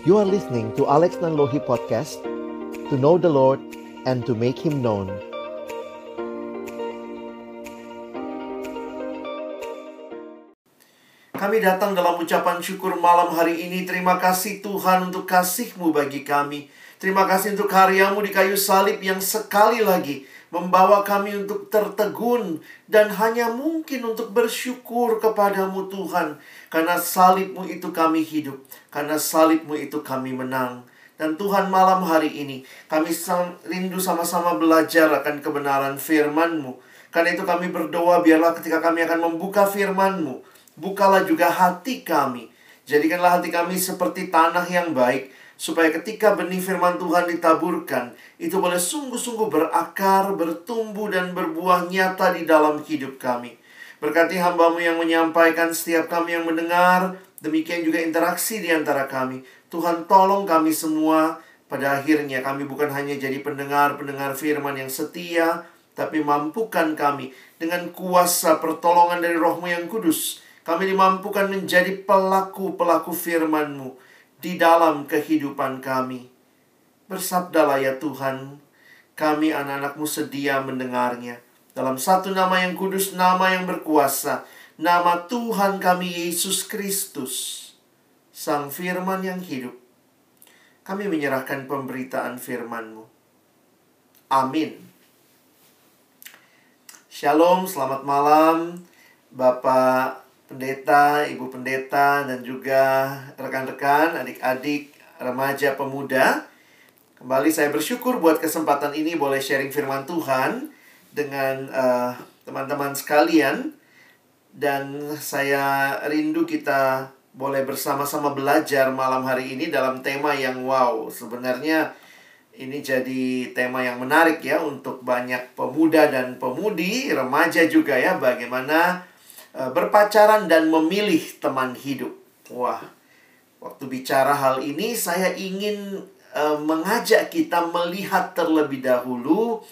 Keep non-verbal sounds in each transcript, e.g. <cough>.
You are listening to Alex Nanlohi Podcast To know the Lord and to make Him known Kami datang dalam ucapan syukur malam hari ini. Terima kasih Tuhan untuk kasih-Mu bagi kami. Terima kasih untuk karyamu di kayu salib yang sekali lagi membawa kami untuk tertegun dan hanya mungkin untuk bersyukur kepadamu Tuhan. Karena salibmu itu kami hidup. Karena salibmu itu kami menang. Dan Tuhan malam hari ini kami rindu sama-sama belajar akan kebenaran firman-Mu. Karena itu kami berdoa biarlah ketika kami akan membuka firman-Mu. Bukalah juga hati kami. Jadikanlah hati kami seperti tanah yang baik supaya ketika benih firman Tuhan ditaburkan, itu boleh sungguh-sungguh berakar, bertumbuh, dan berbuah nyata di dalam hidup kami. Berkati hambamu yang menyampaikan setiap kami yang mendengar, demikian juga interaksi di antara kami. Tuhan tolong kami semua, pada akhirnya kami bukan hanya jadi pendengar-pendengar firman yang setia, tapi mampukan kami dengan kuasa pertolongan dari rohmu yang kudus. Kami dimampukan menjadi pelaku-pelaku firman-Mu di dalam kehidupan kami. Bersabdalah ya Tuhan, kami anak-anakmu sedia mendengarnya. Dalam satu nama yang kudus, nama yang berkuasa, nama Tuhan kami Yesus Kristus, Sang Firman yang hidup. Kami menyerahkan pemberitaan firman-Mu. Amin. Shalom, selamat malam Bapak pendeta, ibu pendeta, dan juga rekan-rekan, adik-adik, remaja, pemuda. Kembali saya bersyukur buat kesempatan ini boleh sharing firman Tuhan dengan uh, teman-teman sekalian. Dan saya rindu kita boleh bersama-sama belajar malam hari ini dalam tema yang wow. Sebenarnya ini jadi tema yang menarik ya untuk banyak pemuda dan pemudi, remaja juga ya. Bagaimana Eh, berpacaran dan memilih teman hidup. Wah, waktu bicara hal ini saya ingin uh, mengajak kita melihat terlebih dahulu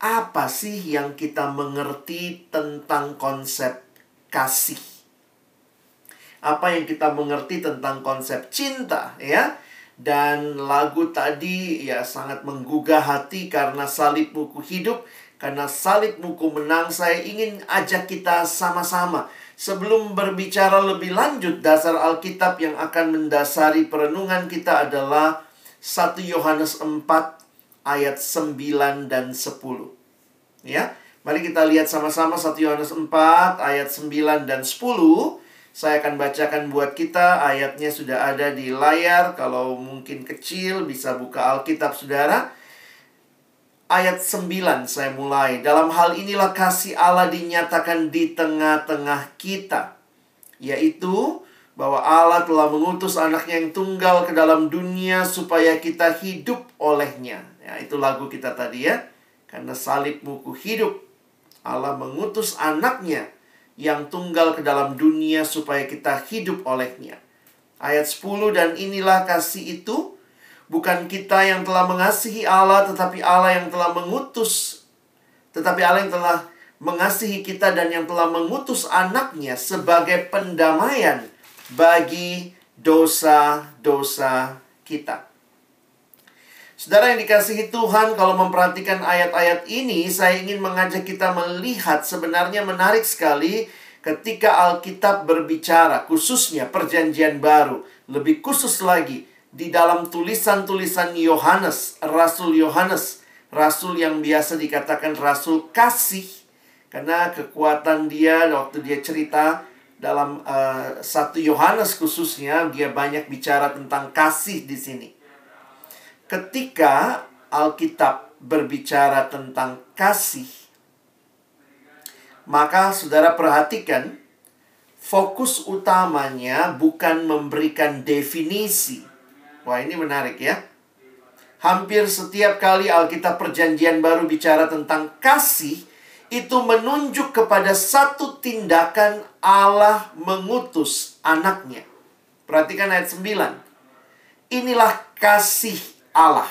apa sih yang kita mengerti tentang konsep kasih. Apa yang kita mengerti tentang konsep cinta, ya? Dan lagu tadi ya sangat menggugah hati karena salibmu ku hidup karena salibmu ku menang, saya ingin ajak kita sama-sama. Sebelum berbicara lebih lanjut, dasar Alkitab yang akan mendasari perenungan kita adalah 1 Yohanes 4 ayat 9 dan 10. Ya, mari kita lihat sama-sama 1 Yohanes 4 ayat 9 dan 10. Saya akan bacakan buat kita, ayatnya sudah ada di layar. Kalau mungkin kecil, bisa buka Alkitab saudara ayat 9 saya mulai. Dalam hal inilah kasih Allah dinyatakan di tengah-tengah kita. Yaitu bahwa Allah telah mengutus anaknya yang tunggal ke dalam dunia supaya kita hidup olehnya. Ya, itu lagu kita tadi ya. Karena salibmu ku hidup. Allah mengutus anaknya yang tunggal ke dalam dunia supaya kita hidup olehnya. Ayat 10 dan inilah kasih itu Bukan kita yang telah mengasihi Allah, tetapi Allah yang telah mengutus. Tetapi Allah yang telah mengasihi kita dan yang telah mengutus anaknya sebagai pendamaian bagi dosa-dosa kita. Saudara yang dikasihi Tuhan, kalau memperhatikan ayat-ayat ini, saya ingin mengajak kita melihat sebenarnya menarik sekali ketika Alkitab berbicara, khususnya Perjanjian Baru, lebih khusus lagi di dalam tulisan-tulisan Yohanes, Rasul Yohanes, rasul yang biasa dikatakan rasul kasih karena kekuatan dia waktu dia cerita dalam uh, satu Yohanes khususnya dia banyak bicara tentang kasih di sini. Ketika Alkitab berbicara tentang kasih, maka saudara perhatikan fokus utamanya bukan memberikan definisi Wah, ini menarik ya. Hampir setiap kali Alkitab Perjanjian Baru bicara tentang kasih, itu menunjuk kepada satu tindakan Allah mengutus anaknya. Perhatikan ayat 9. Inilah kasih Allah.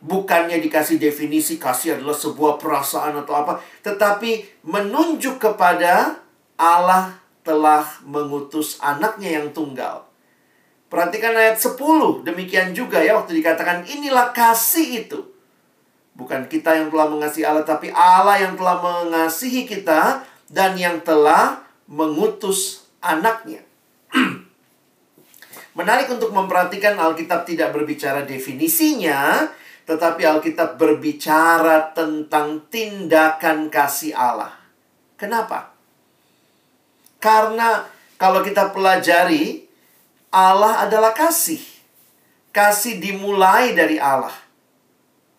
Bukannya dikasih definisi kasih adalah sebuah perasaan atau apa, tetapi menunjuk kepada Allah telah mengutus anaknya yang tunggal Perhatikan ayat 10. Demikian juga ya waktu dikatakan inilah kasih itu. Bukan kita yang telah mengasihi Allah, tapi Allah yang telah mengasihi kita dan yang telah mengutus anaknya. <clears throat> Menarik untuk memperhatikan Alkitab tidak berbicara definisinya, tetapi Alkitab berbicara tentang tindakan kasih Allah. Kenapa? Karena kalau kita pelajari, Allah adalah kasih. Kasih dimulai dari Allah.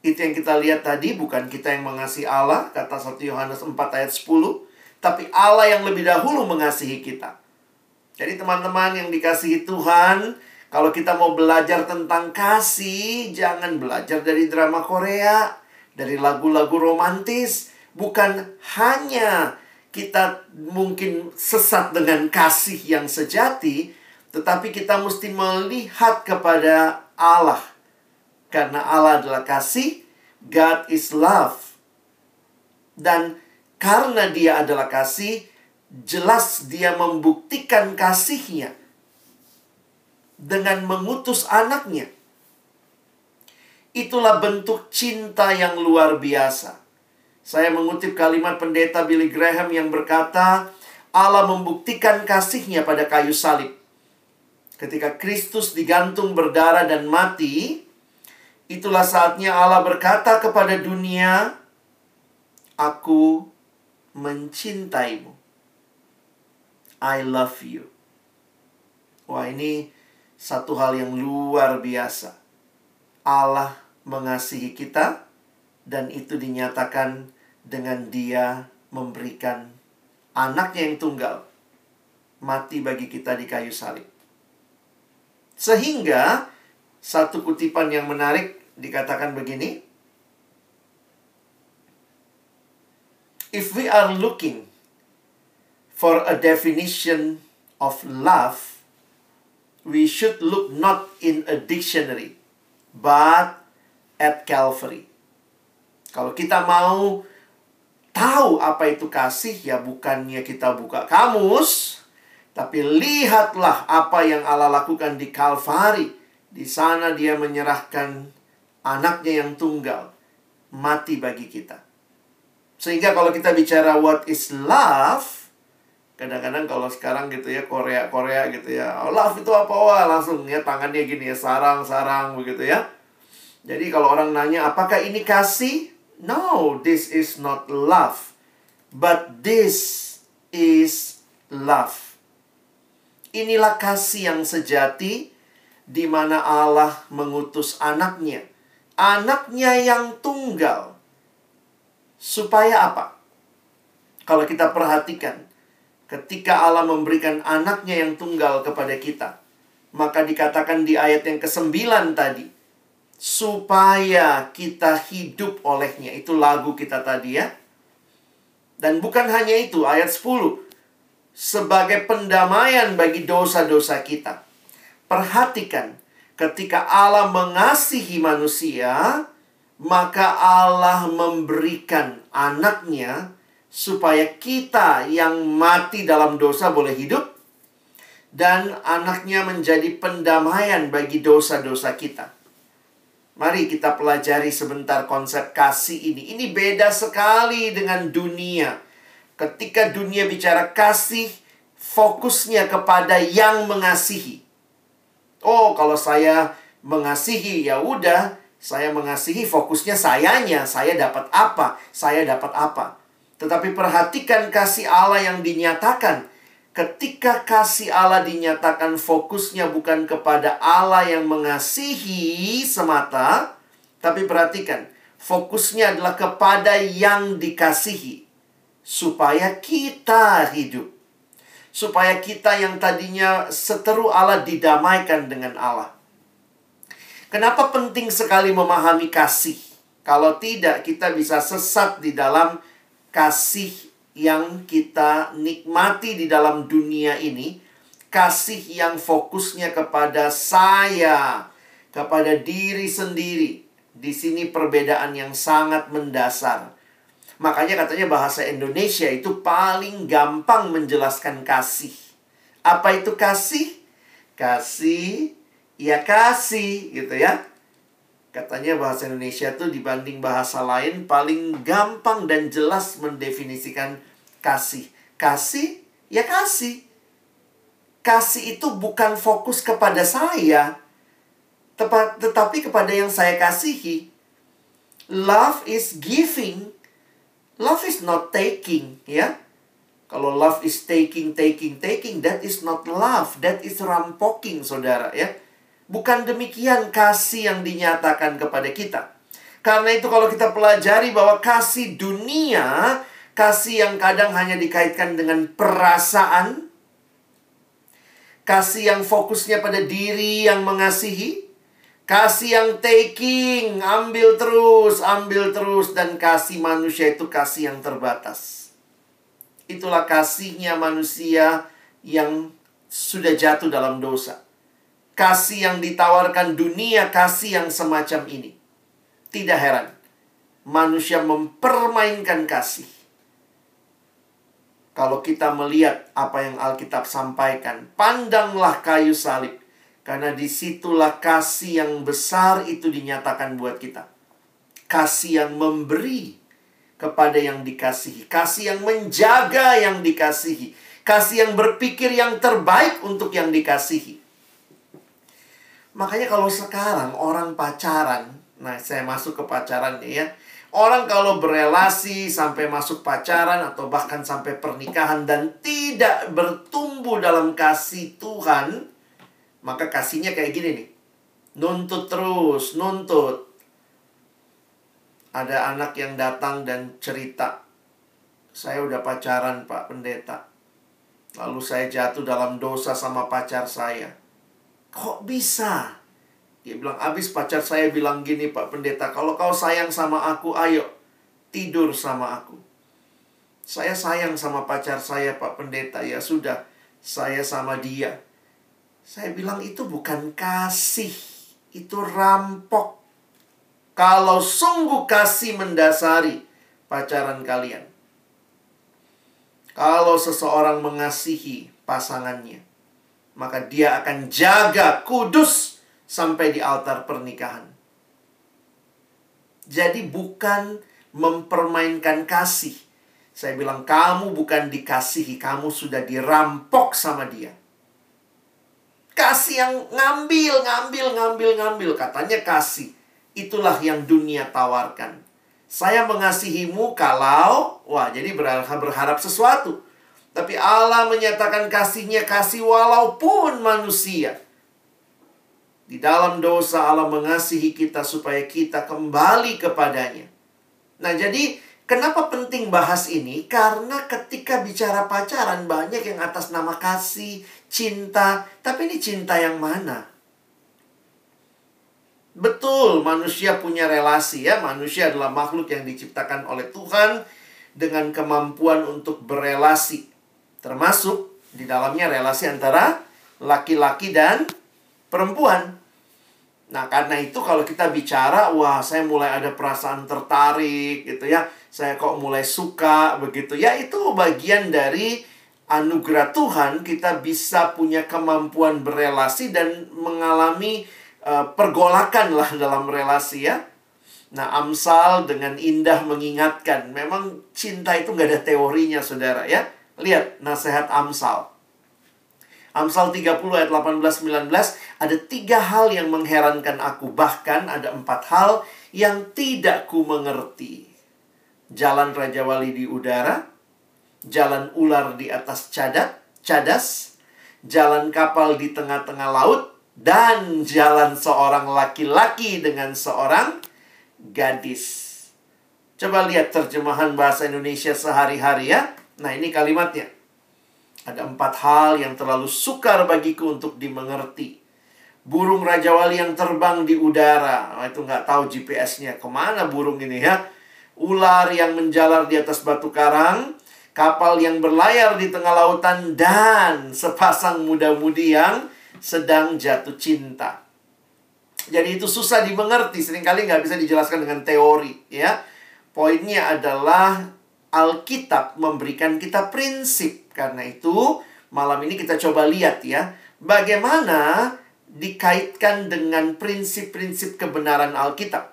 Itu yang kita lihat tadi, bukan kita yang mengasihi Allah, kata 1 Yohanes 4 ayat 10, tapi Allah yang lebih dahulu mengasihi kita. Jadi teman-teman yang dikasihi Tuhan, kalau kita mau belajar tentang kasih, jangan belajar dari drama Korea, dari lagu-lagu romantis. Bukan hanya kita mungkin sesat dengan kasih yang sejati, tetapi kita mesti melihat kepada Allah. Karena Allah adalah kasih, God is love. Dan karena dia adalah kasih, jelas dia membuktikan kasihnya dengan mengutus anaknya. Itulah bentuk cinta yang luar biasa. Saya mengutip kalimat pendeta Billy Graham yang berkata, Allah membuktikan kasihnya pada kayu salib. Ketika Kristus digantung berdarah dan mati, itulah saatnya Allah berkata kepada dunia, Aku mencintaimu. I love you. Wah, ini satu hal yang luar biasa. Allah mengasihi kita dan itu dinyatakan dengan dia memberikan anaknya yang tunggal mati bagi kita di kayu salib. Sehingga satu kutipan yang menarik dikatakan begini, If we are looking for a definition of love, we should look not in a dictionary, but at Calvary. Kalau kita mau tahu apa itu kasih, ya bukannya kita buka kamus, tapi lihatlah apa yang Allah lakukan di Calvary. Di sana dia menyerahkan anaknya yang tunggal, mati bagi kita. Sehingga kalau kita bicara what is love, kadang-kadang kalau sekarang gitu ya Korea Korea gitu ya oh, love itu apa? Wah langsung ya tangannya gini ya sarang sarang begitu ya. Jadi kalau orang nanya apakah ini kasih? No this is not love. But this is love inilah kasih yang sejati di mana Allah mengutus anaknya anaknya yang tunggal supaya apa kalau kita perhatikan ketika Allah memberikan anaknya yang tunggal kepada kita. Maka dikatakan di ayat yang ke-9 tadi, supaya kita hidup olehnya. Itu lagu kita tadi ya. Dan bukan hanya itu, ayat 10. Sebagai pendamaian bagi dosa-dosa kita. Perhatikan, ketika Allah mengasihi manusia, maka Allah memberikan anaknya supaya kita yang mati dalam dosa boleh hidup dan anaknya menjadi pendamaian bagi dosa-dosa kita. Mari kita pelajari sebentar konsep kasih ini. Ini beda sekali dengan dunia. Ketika dunia bicara kasih, fokusnya kepada yang mengasihi. Oh, kalau saya mengasihi, ya udah, saya mengasihi fokusnya sayanya, saya dapat apa? Saya dapat apa? Tetapi perhatikan kasih Allah yang dinyatakan. Ketika kasih Allah dinyatakan fokusnya bukan kepada Allah yang mengasihi semata, tapi perhatikan, fokusnya adalah kepada yang dikasihi supaya kita hidup. Supaya kita yang tadinya seteru Allah didamaikan dengan Allah. Kenapa penting sekali memahami kasih? Kalau tidak, kita bisa sesat di dalam kasih yang kita nikmati di dalam dunia ini, kasih yang fokusnya kepada saya, kepada diri sendiri. Di sini perbedaan yang sangat mendasar. Makanya katanya bahasa Indonesia itu paling gampang menjelaskan kasih. Apa itu kasih? Kasih ya kasih gitu ya. Katanya bahasa Indonesia tuh dibanding bahasa lain paling gampang dan jelas mendefinisikan kasih. Kasih ya kasih. Kasih itu bukan fokus kepada saya, tetapi kepada yang saya kasihi. Love is giving. Love is not taking, ya. Kalau love is taking, taking, taking, that is not love. That is rampoking, saudara ya. Bukan demikian kasih yang dinyatakan kepada kita. Karena itu kalau kita pelajari bahwa kasih dunia, kasih yang kadang hanya dikaitkan dengan perasaan, kasih yang fokusnya pada diri yang mengasihi, kasih yang taking, ambil terus, ambil terus, dan kasih manusia itu kasih yang terbatas. Itulah kasihnya manusia yang sudah jatuh dalam dosa. Kasih yang ditawarkan dunia, kasih yang semacam ini. Tidak heran, manusia mempermainkan kasih. Kalau kita melihat apa yang Alkitab sampaikan, pandanglah kayu salib. Karena di situlah kasih yang besar itu dinyatakan buat kita. Kasih yang memberi kepada yang dikasihi, kasih yang menjaga yang dikasihi, kasih yang berpikir yang terbaik untuk yang dikasihi. Makanya kalau sekarang orang pacaran, nah saya masuk ke pacaran ya. Orang kalau berelasi sampai masuk pacaran atau bahkan sampai pernikahan dan tidak bertumbuh dalam kasih Tuhan, maka kasihnya kayak gini nih. Nuntut terus, nuntut ada anak yang datang dan cerita, saya udah pacaran Pak Pendeta. Lalu saya jatuh dalam dosa sama pacar saya. Kok bisa? Dia bilang, abis pacar saya bilang gini Pak Pendeta, kalau kau sayang sama aku, ayo tidur sama aku. Saya sayang sama pacar saya Pak Pendeta, ya sudah, saya sama dia. Saya bilang itu bukan kasih, itu rampok. Kalau sungguh kasih mendasari pacaran kalian. Kalau seseorang mengasihi pasangannya, maka dia akan jaga kudus sampai di altar pernikahan. Jadi bukan mempermainkan kasih. Saya bilang kamu bukan dikasihi, kamu sudah dirampok sama dia. Kasih yang ngambil, ngambil, ngambil, ngambil. Katanya kasih. Itulah yang dunia tawarkan. Saya mengasihimu kalau, wah jadi berharap, berharap sesuatu. Tapi Allah menyatakan kasihnya kasih walaupun manusia. Di dalam dosa Allah mengasihi kita supaya kita kembali kepadanya. Nah jadi kenapa penting bahas ini? Karena ketika bicara pacaran banyak yang atas nama kasih, cinta. Tapi ini cinta yang mana? Betul, manusia punya relasi ya. Manusia adalah makhluk yang diciptakan oleh Tuhan dengan kemampuan untuk berelasi. Termasuk di dalamnya relasi antara laki-laki dan perempuan. Nah, karena itu kalau kita bicara, wah, saya mulai ada perasaan tertarik gitu ya. Saya kok mulai suka begitu. Ya, itu bagian dari anugerah Tuhan kita bisa punya kemampuan berelasi dan mengalami uh, pergolakan lah <laughs> dalam relasi ya. Nah, Amsal dengan indah mengingatkan, memang cinta itu nggak ada teorinya, saudara ya. Lihat nasihat Amsal. Amsal 30 ayat 18-19, ada tiga hal yang mengherankan aku. Bahkan ada empat hal yang tidak ku mengerti. Jalan Raja Wali di udara, jalan ular di atas cadat, cadas, jalan kapal di tengah-tengah laut, dan jalan seorang laki-laki dengan seorang gadis. Coba lihat terjemahan bahasa Indonesia sehari-hari ya. Nah, ini kalimatnya. Ada empat hal yang terlalu sukar bagiku untuk dimengerti. Burung Raja Wali yang terbang di udara. Nah, itu nggak tahu GPS-nya. Ke mana burung ini ya? Ular yang menjalar di atas batu karang. Kapal yang berlayar di tengah lautan. Dan sepasang muda-mudi yang sedang jatuh cinta. Jadi itu susah dimengerti, sering kali nggak bisa dijelaskan dengan teori, ya. Poinnya adalah Alkitab memberikan kita prinsip. Karena itu, malam ini kita coba lihat ya, bagaimana dikaitkan dengan prinsip-prinsip kebenaran Alkitab.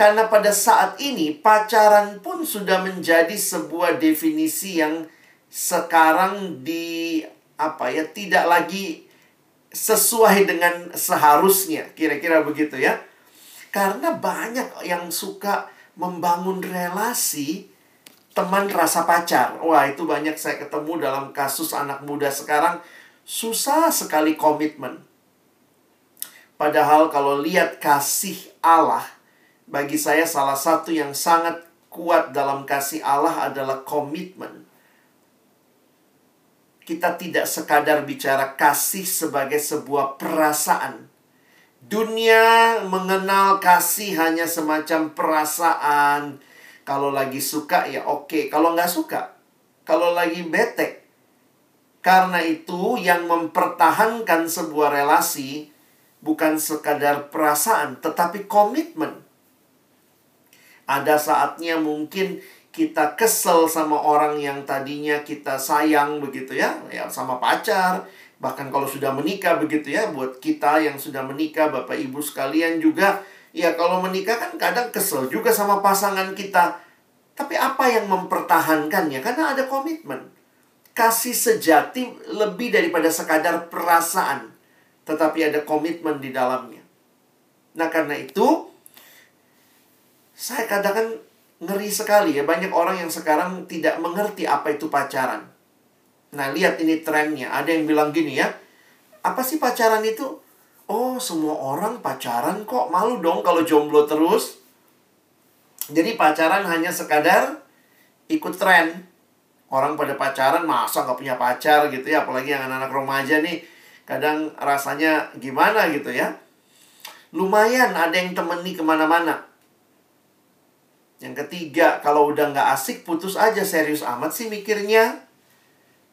Karena pada saat ini pacaran pun sudah menjadi sebuah definisi yang sekarang di apa ya tidak lagi sesuai dengan seharusnya kira-kira begitu ya. Karena banyak yang suka membangun relasi teman rasa pacar. Wah, itu banyak saya ketemu dalam kasus anak muda sekarang susah sekali komitmen. Padahal kalau lihat kasih Allah, bagi saya salah satu yang sangat kuat dalam kasih Allah adalah komitmen. Kita tidak sekadar bicara kasih sebagai sebuah perasaan. Dunia mengenal kasih hanya semacam perasaan. Kalau lagi suka ya oke, kalau nggak suka, kalau lagi bete. Karena itu yang mempertahankan sebuah relasi bukan sekadar perasaan, tetapi komitmen. Ada saatnya mungkin kita kesel sama orang yang tadinya kita sayang begitu ya, ya sama pacar, bahkan kalau sudah menikah begitu ya, buat kita yang sudah menikah, Bapak Ibu sekalian juga, ya kalau menikah kan kadang kesel juga sama pasangan kita. Tapi apa yang mempertahankannya? Karena ada komitmen. Kasih sejati lebih daripada sekadar perasaan tetapi ada komitmen di dalamnya. Nah, karena itu saya katakan ngeri sekali ya banyak orang yang sekarang tidak mengerti apa itu pacaran. Nah, lihat ini trennya. Ada yang bilang gini ya. Apa sih pacaran itu? Oh, semua orang pacaran kok. Malu dong kalau jomblo terus. Jadi pacaran hanya sekadar ikut tren. Orang pada pacaran masa nggak punya pacar gitu ya. Apalagi yang anak-anak remaja nih kadang rasanya gimana gitu ya. Lumayan ada yang temani ke mana-mana. Yang ketiga, kalau udah nggak asik, putus aja. Serius amat sih mikirnya.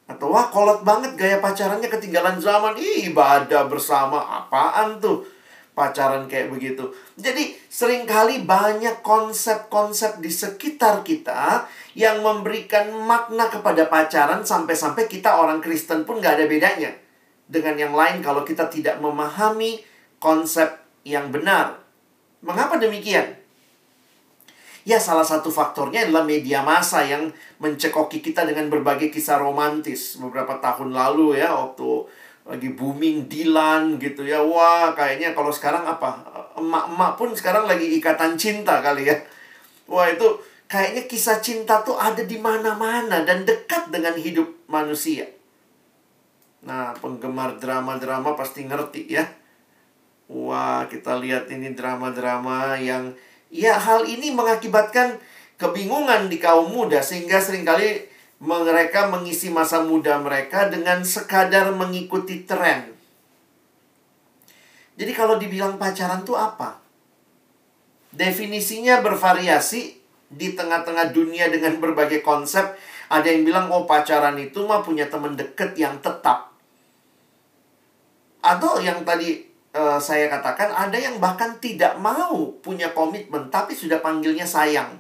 Atau wah kolot banget gaya pacarannya ketinggalan zaman. Ih, ibadah bersama. Apaan tuh? Pacaran kayak begitu. Jadi, sering kali banyak konsep-konsep di sekitar kita yang memberikan makna kepada pacaran sampai-sampai kita orang Kristen pun nggak ada bedanya dengan yang lain kalau kita tidak memahami konsep yang benar. Mengapa demikian? Ya, salah satu faktornya adalah media massa yang mencekoki kita dengan berbagai kisah romantis beberapa tahun lalu ya, waktu lagi booming Dilan gitu ya. Wah, kayaknya kalau sekarang apa? Emak-emak pun sekarang lagi ikatan cinta kali ya. Wah, itu kayaknya kisah cinta tuh ada di mana-mana dan dekat dengan hidup manusia. Nah, penggemar drama-drama pasti ngerti ya. Wah, kita lihat ini drama-drama yang ya hal ini mengakibatkan kebingungan di kaum muda sehingga sering kali mereka mengisi masa muda mereka dengan sekadar mengikuti tren. Jadi kalau dibilang pacaran tuh apa? Definisinya bervariasi di tengah-tengah dunia dengan berbagai konsep. Ada yang bilang, oh pacaran itu mah punya teman deket yang tetap. Atau yang tadi uh, saya katakan ada yang bahkan tidak mau punya komitmen tapi sudah panggilnya sayang.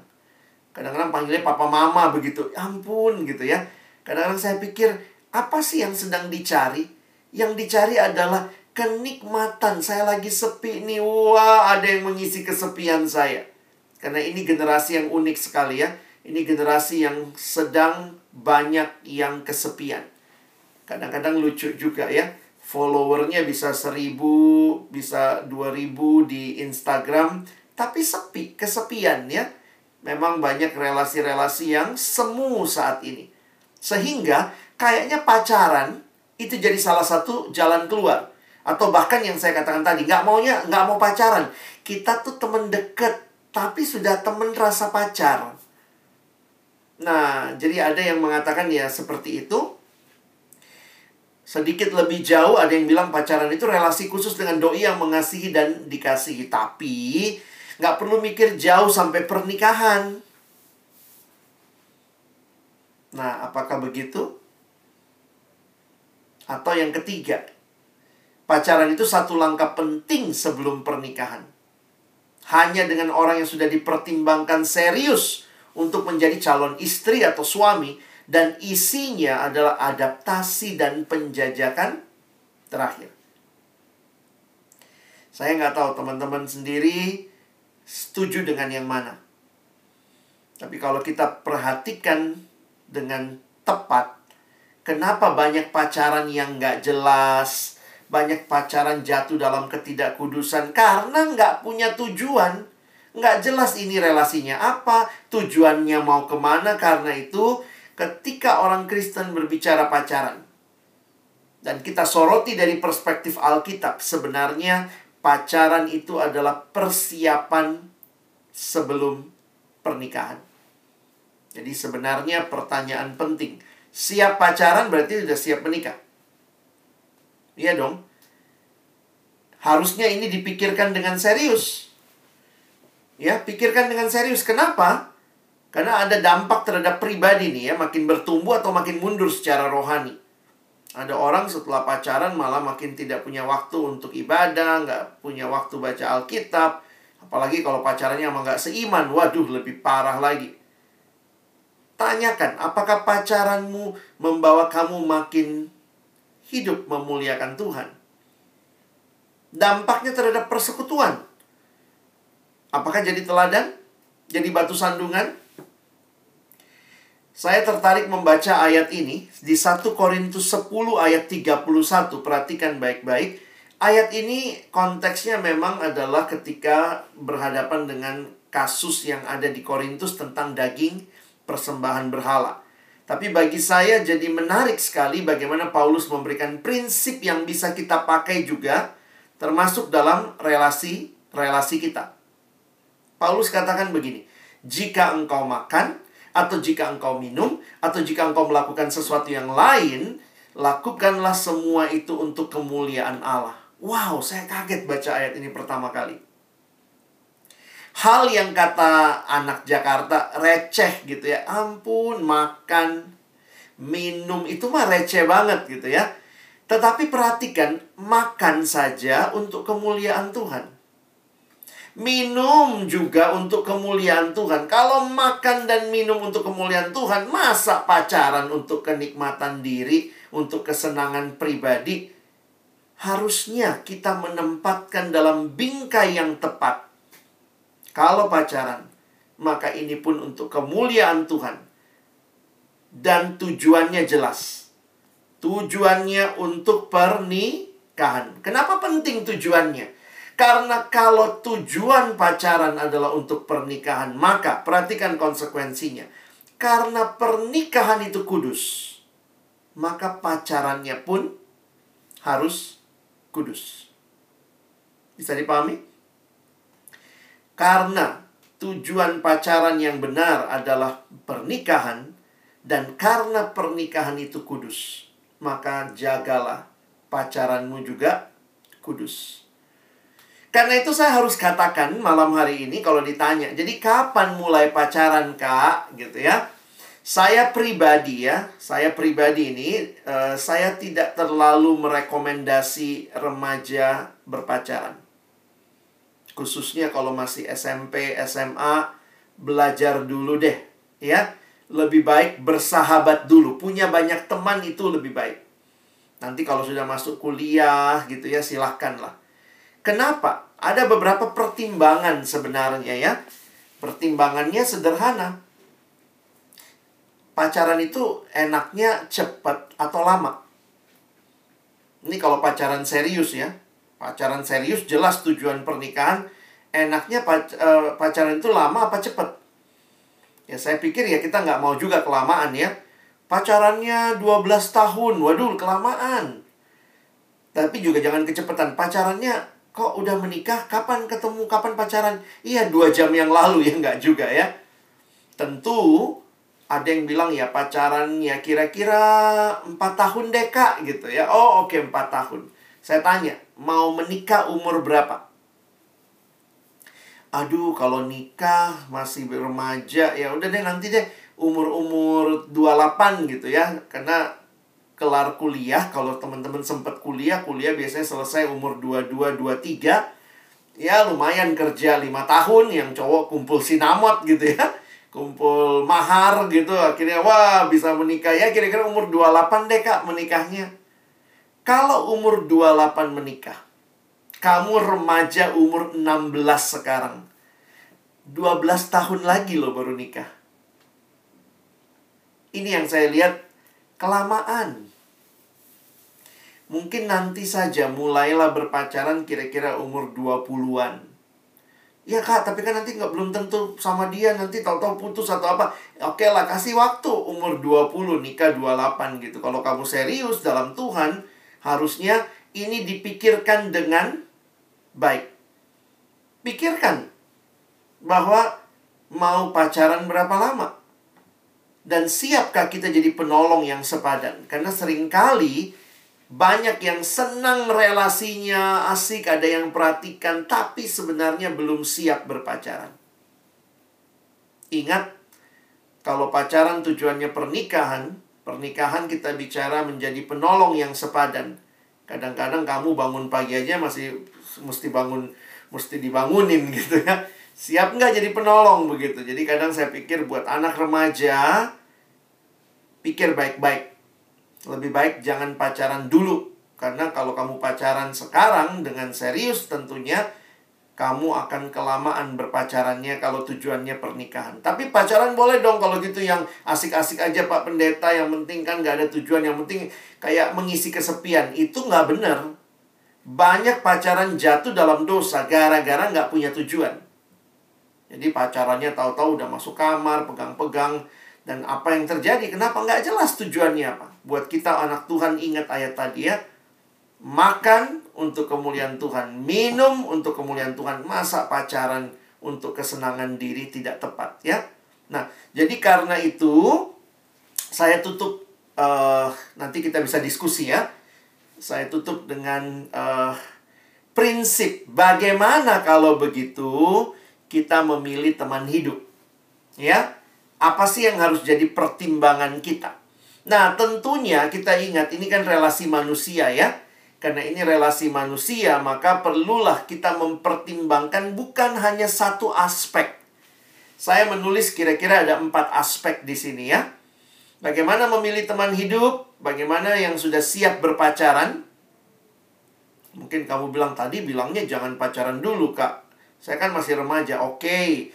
Kadang-kadang panggilnya papa mama begitu. Ya ampun gitu ya. Kadang-kadang saya pikir apa sih yang sedang dicari? Yang dicari adalah kenikmatan. Saya lagi sepi nih. Wah, ada yang mengisi kesepian saya. Karena ini generasi yang unik sekali ya. Ini generasi yang sedang banyak yang kesepian. Kadang-kadang lucu juga ya followernya bisa seribu, bisa dua ribu di Instagram, tapi sepi, kesepian ya. Memang banyak relasi-relasi yang semu saat ini. Sehingga kayaknya pacaran itu jadi salah satu jalan keluar. Atau bahkan yang saya katakan tadi, nggak maunya, nggak mau pacaran. Kita tuh temen deket, tapi sudah temen rasa pacar. Nah, jadi ada yang mengatakan ya seperti itu sedikit lebih jauh ada yang bilang pacaran itu relasi khusus dengan doi yang mengasihi dan dikasihi. Tapi nggak perlu mikir jauh sampai pernikahan. Nah, apakah begitu? Atau yang ketiga, pacaran itu satu langkah penting sebelum pernikahan. Hanya dengan orang yang sudah dipertimbangkan serius untuk menjadi calon istri atau suami, dan isinya adalah adaptasi dan penjajakan terakhir. Saya nggak tahu teman-teman sendiri setuju dengan yang mana. Tapi kalau kita perhatikan dengan tepat, kenapa banyak pacaran yang nggak jelas, banyak pacaran jatuh dalam ketidakkudusan karena nggak punya tujuan. Nggak jelas ini relasinya apa, tujuannya mau ke mana, karena itu ketika orang Kristen berbicara pacaran, dan kita soroti dari perspektif Alkitab, sebenarnya pacaran itu adalah persiapan sebelum pernikahan. Jadi sebenarnya pertanyaan penting, siap pacaran berarti sudah siap menikah. Iya dong. Harusnya ini dipikirkan dengan serius. Ya, pikirkan dengan serius. Kenapa? Karena ada dampak terhadap pribadi nih ya, makin bertumbuh atau makin mundur secara rohani. Ada orang setelah pacaran malah makin tidak punya waktu untuk ibadah, nggak punya waktu baca Alkitab. Apalagi kalau pacarannya emang nggak seiman, waduh lebih parah lagi. Tanyakan, apakah pacaranmu membawa kamu makin hidup memuliakan Tuhan? Dampaknya terhadap persekutuan. Apakah jadi teladan? Jadi batu sandungan? Saya tertarik membaca ayat ini di 1 Korintus 10 ayat 31. Perhatikan baik-baik. Ayat ini konteksnya memang adalah ketika berhadapan dengan kasus yang ada di Korintus tentang daging persembahan berhala. Tapi bagi saya jadi menarik sekali bagaimana Paulus memberikan prinsip yang bisa kita pakai juga termasuk dalam relasi relasi kita. Paulus katakan begini, jika engkau makan atau jika engkau minum atau jika engkau melakukan sesuatu yang lain, lakukanlah semua itu untuk kemuliaan Allah. Wow, saya kaget baca ayat ini pertama kali. Hal yang kata anak Jakarta receh gitu ya. Ampun, makan, minum itu mah receh banget gitu ya. Tetapi perhatikan, makan saja untuk kemuliaan Tuhan minum juga untuk kemuliaan Tuhan. Kalau makan dan minum untuk kemuliaan Tuhan, masa pacaran untuk kenikmatan diri, untuk kesenangan pribadi? Harusnya kita menempatkan dalam bingkai yang tepat. Kalau pacaran, maka ini pun untuk kemuliaan Tuhan. Dan tujuannya jelas. Tujuannya untuk pernikahan. Kenapa penting tujuannya? Karena kalau tujuan pacaran adalah untuk pernikahan, maka perhatikan konsekuensinya. Karena pernikahan itu kudus, maka pacarannya pun harus kudus. Bisa dipahami? Karena tujuan pacaran yang benar adalah pernikahan, dan karena pernikahan itu kudus, maka jagalah pacaranmu juga kudus. Karena itu saya harus katakan malam hari ini kalau ditanya, jadi kapan mulai pacaran kak? Gitu ya. Saya pribadi ya, saya pribadi ini, uh, saya tidak terlalu merekomendasi remaja berpacaran. Khususnya kalau masih SMP, SMA, belajar dulu deh. Ya, lebih baik bersahabat dulu. Punya banyak teman itu lebih baik. Nanti kalau sudah masuk kuliah gitu ya, silahkanlah. Kenapa? Ada beberapa pertimbangan sebenarnya ya. Pertimbangannya sederhana. Pacaran itu enaknya cepat atau lama. Ini kalau pacaran serius ya. Pacaran serius jelas tujuan pernikahan. Enaknya eh, pacaran itu lama apa cepat? Ya saya pikir ya kita nggak mau juga kelamaan ya. Pacarannya 12 tahun. Waduh kelamaan. Tapi juga jangan kecepatan. Pacarannya kok udah menikah, kapan ketemu, kapan pacaran? Iya, dua jam yang lalu ya, nggak juga ya. Tentu ada yang bilang ya pacaran ya kira-kira empat tahun deh kak gitu ya. Oh oke okay, 4 tahun. Saya tanya, mau menikah umur berapa? Aduh, kalau nikah masih remaja ya udah deh nanti deh umur-umur 28 gitu ya. Karena kelar kuliah, kalau teman-teman sempat kuliah, kuliah biasanya selesai umur 22, 23. Ya lumayan kerja 5 tahun, yang cowok kumpul sinamot gitu ya. <laughs> Kumpul mahar gitu, akhirnya wah bisa menikah ya kira-kira umur 28 deh kak menikahnya. Kalau umur 28 menikah, Kamu remaja umur 16 sekarang. 12 tahun lagi loh baru nikah. Ini yang saya lihat kelamaan. Mungkin nanti saja mulailah berpacaran kira-kira umur 20-an. Ya kak, tapi kan nanti nggak belum tentu sama dia nanti tahu-tahu putus atau apa. Oke lah, kasih waktu umur 20 nikah 28 gitu. Kalau kamu serius dalam Tuhan, harusnya ini dipikirkan dengan baik. Pikirkan bahwa mau pacaran berapa lama. Dan siapkah kita jadi penolong yang sepadan? Karena sering kali banyak yang senang relasinya, asik, ada yang perhatikan, tapi sebenarnya belum siap berpacaran. Ingat, kalau pacaran tujuannya pernikahan, pernikahan kita bicara menjadi penolong yang sepadan. Kadang-kadang kamu bangun pagi aja masih mesti bangun, mesti dibangunin <laughs> gitu ya. Siap nggak jadi penolong begitu. Jadi kadang saya pikir buat anak remaja, pikir baik-baik lebih baik jangan pacaran dulu. Karena kalau kamu pacaran sekarang dengan serius tentunya kamu akan kelamaan berpacarannya kalau tujuannya pernikahan. Tapi pacaran boleh dong kalau gitu yang asik-asik aja Pak Pendeta. Yang penting kan gak ada tujuan. Yang penting kayak mengisi kesepian. Itu gak benar. Banyak pacaran jatuh dalam dosa gara-gara gak punya tujuan. Jadi pacarannya tahu-tahu udah masuk kamar, pegang-pegang. Dan apa yang terjadi? Kenapa nggak jelas tujuannya apa? Buat kita anak Tuhan ingat ayat tadi ya. Makan untuk kemuliaan Tuhan. Minum untuk kemuliaan Tuhan. Masa pacaran untuk kesenangan diri tidak tepat ya. Nah, jadi karena itu saya tutup uh, nanti kita bisa diskusi ya. Saya tutup dengan uh, prinsip bagaimana kalau begitu kita memilih teman hidup. Ya. Apa sih yang harus jadi pertimbangan kita? Nah, tentunya kita ingat ini kan relasi manusia ya. Karena ini relasi manusia, maka perlulah kita mempertimbangkan bukan hanya satu aspek. Saya menulis kira-kira ada empat aspek di sini ya. Bagaimana memilih teman hidup, bagaimana yang sudah siap berpacaran. Mungkin kamu bilang tadi bilangnya jangan pacaran dulu, Kak. Saya kan masih remaja. Oke.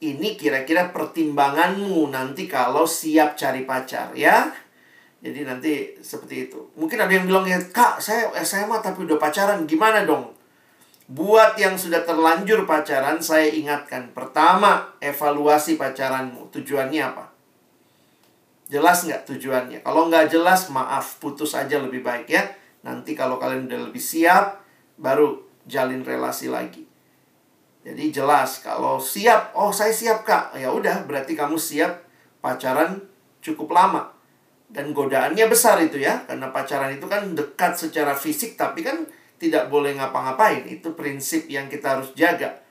Ini kira-kira pertimbanganmu nanti kalau siap cari pacar ya. Jadi nanti seperti itu. Mungkin ada yang bilang ya, Kak, saya SMA tapi udah pacaran, gimana dong? Buat yang sudah terlanjur pacaran, saya ingatkan. Pertama, evaluasi pacaranmu. Tujuannya apa? Jelas nggak tujuannya? Kalau nggak jelas, maaf, putus aja lebih baik ya. Nanti kalau kalian udah lebih siap, baru jalin relasi lagi. Jadi jelas, kalau siap, oh saya siap kak, ya udah berarti kamu siap pacaran cukup lama. Dan godaannya besar itu ya karena pacaran itu kan dekat secara fisik tapi kan tidak boleh ngapa-ngapain. Itu prinsip yang kita harus jaga.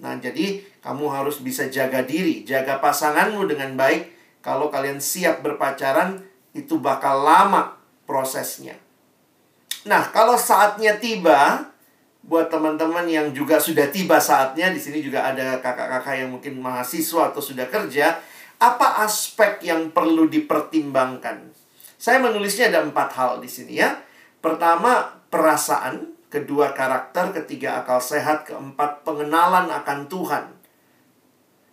Nah jadi kamu harus bisa jaga diri jaga pasanganmu dengan baik. Kalau kalian siap berpacaran itu bakal lama prosesnya. Nah kalau saatnya tiba buat teman-teman yang juga sudah tiba saatnya di sini juga ada kakak-kakak yang mungkin mahasiswa atau sudah kerja apa aspek yang perlu dipertimbangkan? Saya menulisnya ada empat hal di sini ya. Pertama, perasaan. Kedua, karakter. Ketiga, akal sehat. Keempat, pengenalan akan Tuhan.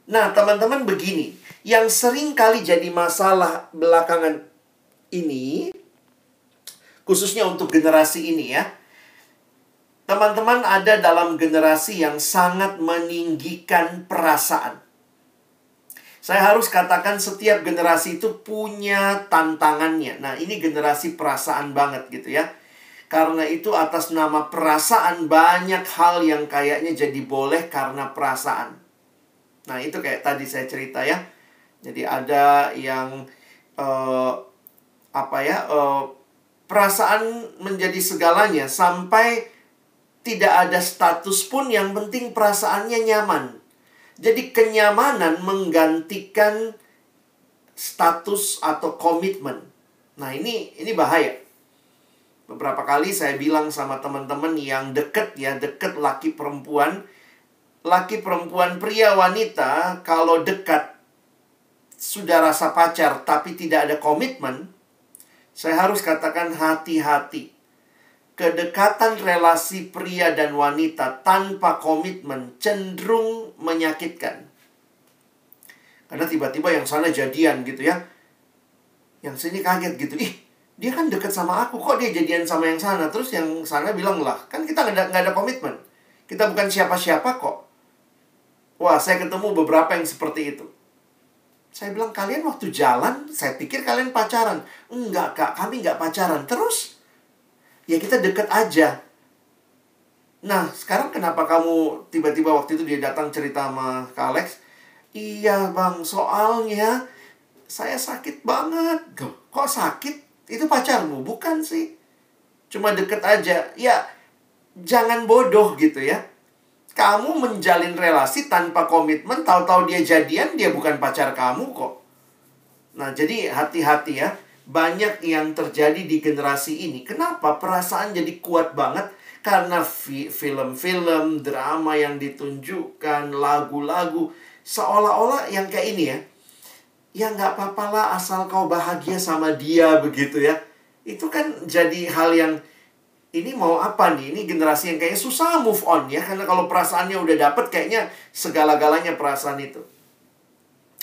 Nah, teman-teman begini. Yang sering kali jadi masalah belakangan ini, khususnya untuk generasi ini ya. Teman-teman ada dalam generasi yang sangat meninggikan perasaan. Saya harus katakan setiap generasi itu punya tantangannya. Nah, ini generasi perasaan banget gitu ya. Karena itu atas nama perasaan banyak hal yang kayaknya jadi boleh karena perasaan. Nah, itu kayak tadi saya cerita ya. Jadi ada yang uh, apa ya? Uh, perasaan menjadi segalanya sampai tidak ada status pun yang penting perasaannya nyaman. Jadi kenyamanan menggantikan status atau komitmen. Nah, ini ini bahaya. Beberapa kali saya bilang sama teman-teman yang deket ya, deket laki perempuan, laki perempuan pria wanita kalau dekat sudah rasa pacar tapi tidak ada komitmen, saya harus katakan hati-hati. Kedekatan relasi pria dan wanita tanpa komitmen cenderung menyakitkan. Karena tiba-tiba yang sana jadian gitu ya. Yang sini kaget gitu. Ih, dia kan deket sama aku. Kok dia jadian sama yang sana? Terus yang sana bilang lah. Kan kita nggak ada, ada komitmen. Kita bukan siapa-siapa kok. Wah, saya ketemu beberapa yang seperti itu. Saya bilang, kalian waktu jalan, saya pikir kalian pacaran. Enggak, Kak. Kami nggak pacaran. Terus? Ya kita deket aja. Nah, sekarang kenapa kamu tiba-tiba waktu itu dia datang cerita sama Kak Alex? Iya bang, soalnya saya sakit banget. Kok sakit? Itu pacarmu? Bukan sih. Cuma deket aja. Ya, jangan bodoh gitu ya. Kamu menjalin relasi tanpa komitmen, tahu-tahu dia jadian, dia bukan pacar kamu kok. Nah, jadi hati-hati ya. Banyak yang terjadi di generasi ini. Kenapa? Perasaan jadi kuat banget? Karena film-film, drama yang ditunjukkan, lagu-lagu seolah-olah yang kayak ini ya. Ya nggak apa-apa lah asal kau bahagia sama dia begitu ya. Itu kan jadi hal yang ini mau apa nih? Ini generasi yang kayaknya susah move on ya karena kalau perasaannya udah dapet kayaknya segala-galanya perasaan itu.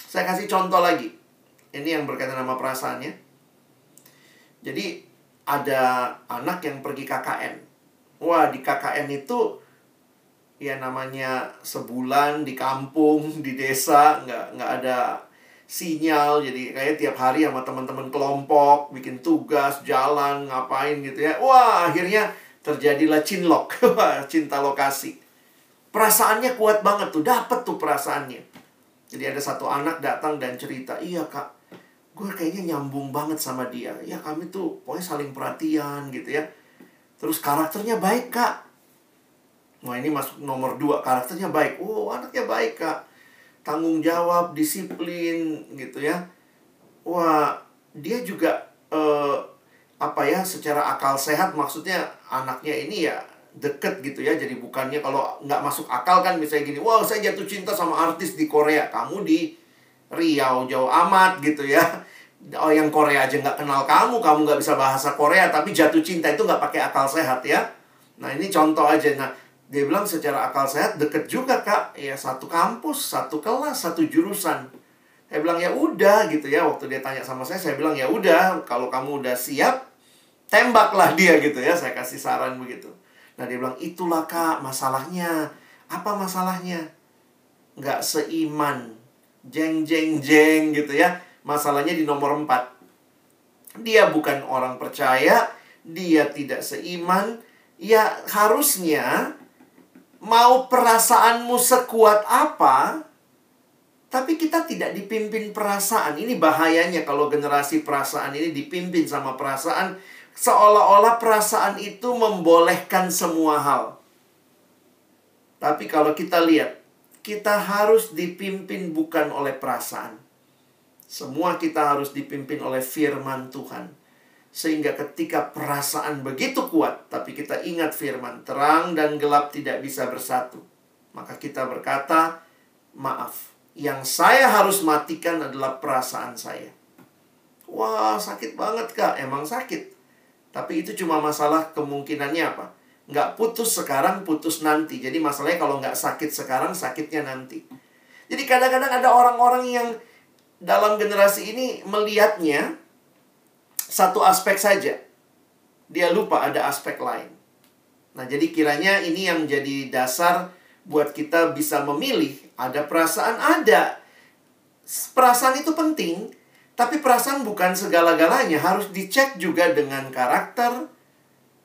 Saya kasih contoh lagi. Ini yang berkaitan sama perasaannya jadi ada anak yang pergi KKN wah di KKN itu ya namanya sebulan di kampung <laughs> di desa nggak nggak ada sinyal. Jadi kayak tiap hari sama teman-teman kelompok bikin tugas jalan ngapain gitu ya. Wah akhirnya terjadilah cinlok <laughs> cinta lokasi. Perasaannya kuat banget tuh dapet tuh perasaannya. Jadi ada satu anak datang dan cerita iya kak gue kayaknya nyambung banget sama dia ya kami tuh pokoknya saling perhatian gitu ya terus karakternya baik kak Wah ini masuk nomor dua karakternya baik. Oh anaknya baik kak. Tanggung jawab, disiplin gitu ya. Wah dia juga uh, apa ya secara akal sehat maksudnya anaknya ini ya deket gitu ya. Jadi bukannya kalau nggak masuk akal kan misalnya gini. Wah saya jatuh cinta sama artis di Korea. Kamu di Riau jauh amat gitu ya. Oh yang Korea aja nggak kenal kamu, kamu nggak bisa bahasa Korea, tapi jatuh cinta itu nggak pakai akal sehat ya. Nah ini contoh aja. Nah dia bilang secara akal sehat deket juga kak. Ya satu kampus satu kelas satu jurusan. Saya bilang ya udah gitu ya. Waktu dia tanya sama saya saya bilang ya udah kalau kamu udah siap tembaklah dia gitu ya. Saya kasih saran begitu. Nah dia bilang itulah kak masalahnya. Apa masalahnya? Nggak seiman jeng jeng jeng gitu ya masalahnya di nomor empat dia bukan orang percaya dia tidak seiman ya harusnya mau perasaanmu sekuat apa, tapi kita tidak dipimpin perasaan. Ini bahayanya kalau generasi perasaan ini dipimpin sama perasaan, seolah-olah perasaan itu membolehkan semua hal. Tapi kalau kita lihat, kita harus dipimpin bukan oleh perasaan. Semua kita harus dipimpin oleh firman Tuhan. Sehingga ketika perasaan begitu kuat, tapi kita ingat firman, terang dan gelap tidak bisa bersatu. Maka kita berkata, maaf, yang saya harus matikan adalah perasaan saya. Wah, sakit banget kak, emang sakit. Tapi itu cuma masalah kemungkinannya apa? Nggak putus sekarang, putus nanti. Jadi masalahnya kalau nggak sakit sekarang, sakitnya nanti. Jadi kadang-kadang ada orang-orang yang dalam generasi ini melihatnya satu aspek saja. Dia lupa ada aspek lain. Nah, jadi kiranya ini yang jadi dasar buat kita bisa memilih. Ada perasaan, ada. Perasaan itu penting, tapi perasaan bukan segala-galanya. Harus dicek juga dengan karakter,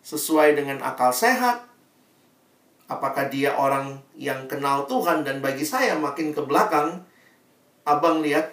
sesuai dengan akal sehat. Apakah dia orang yang kenal Tuhan dan bagi saya makin ke belakang, abang lihat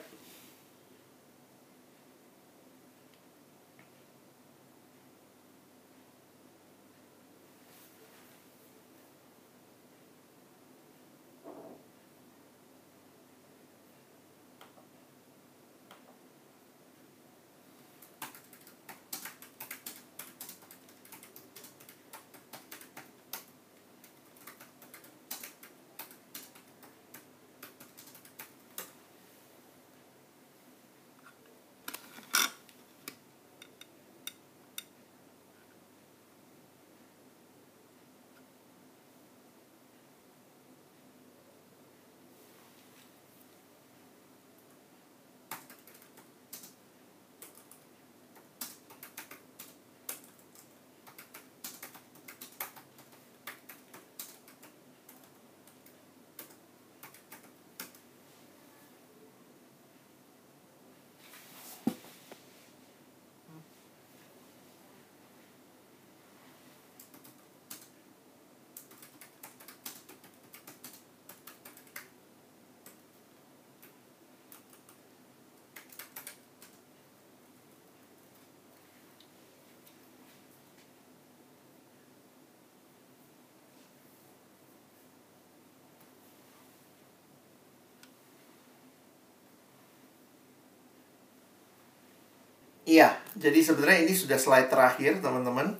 Iya, jadi sebenarnya ini sudah slide terakhir, teman-teman.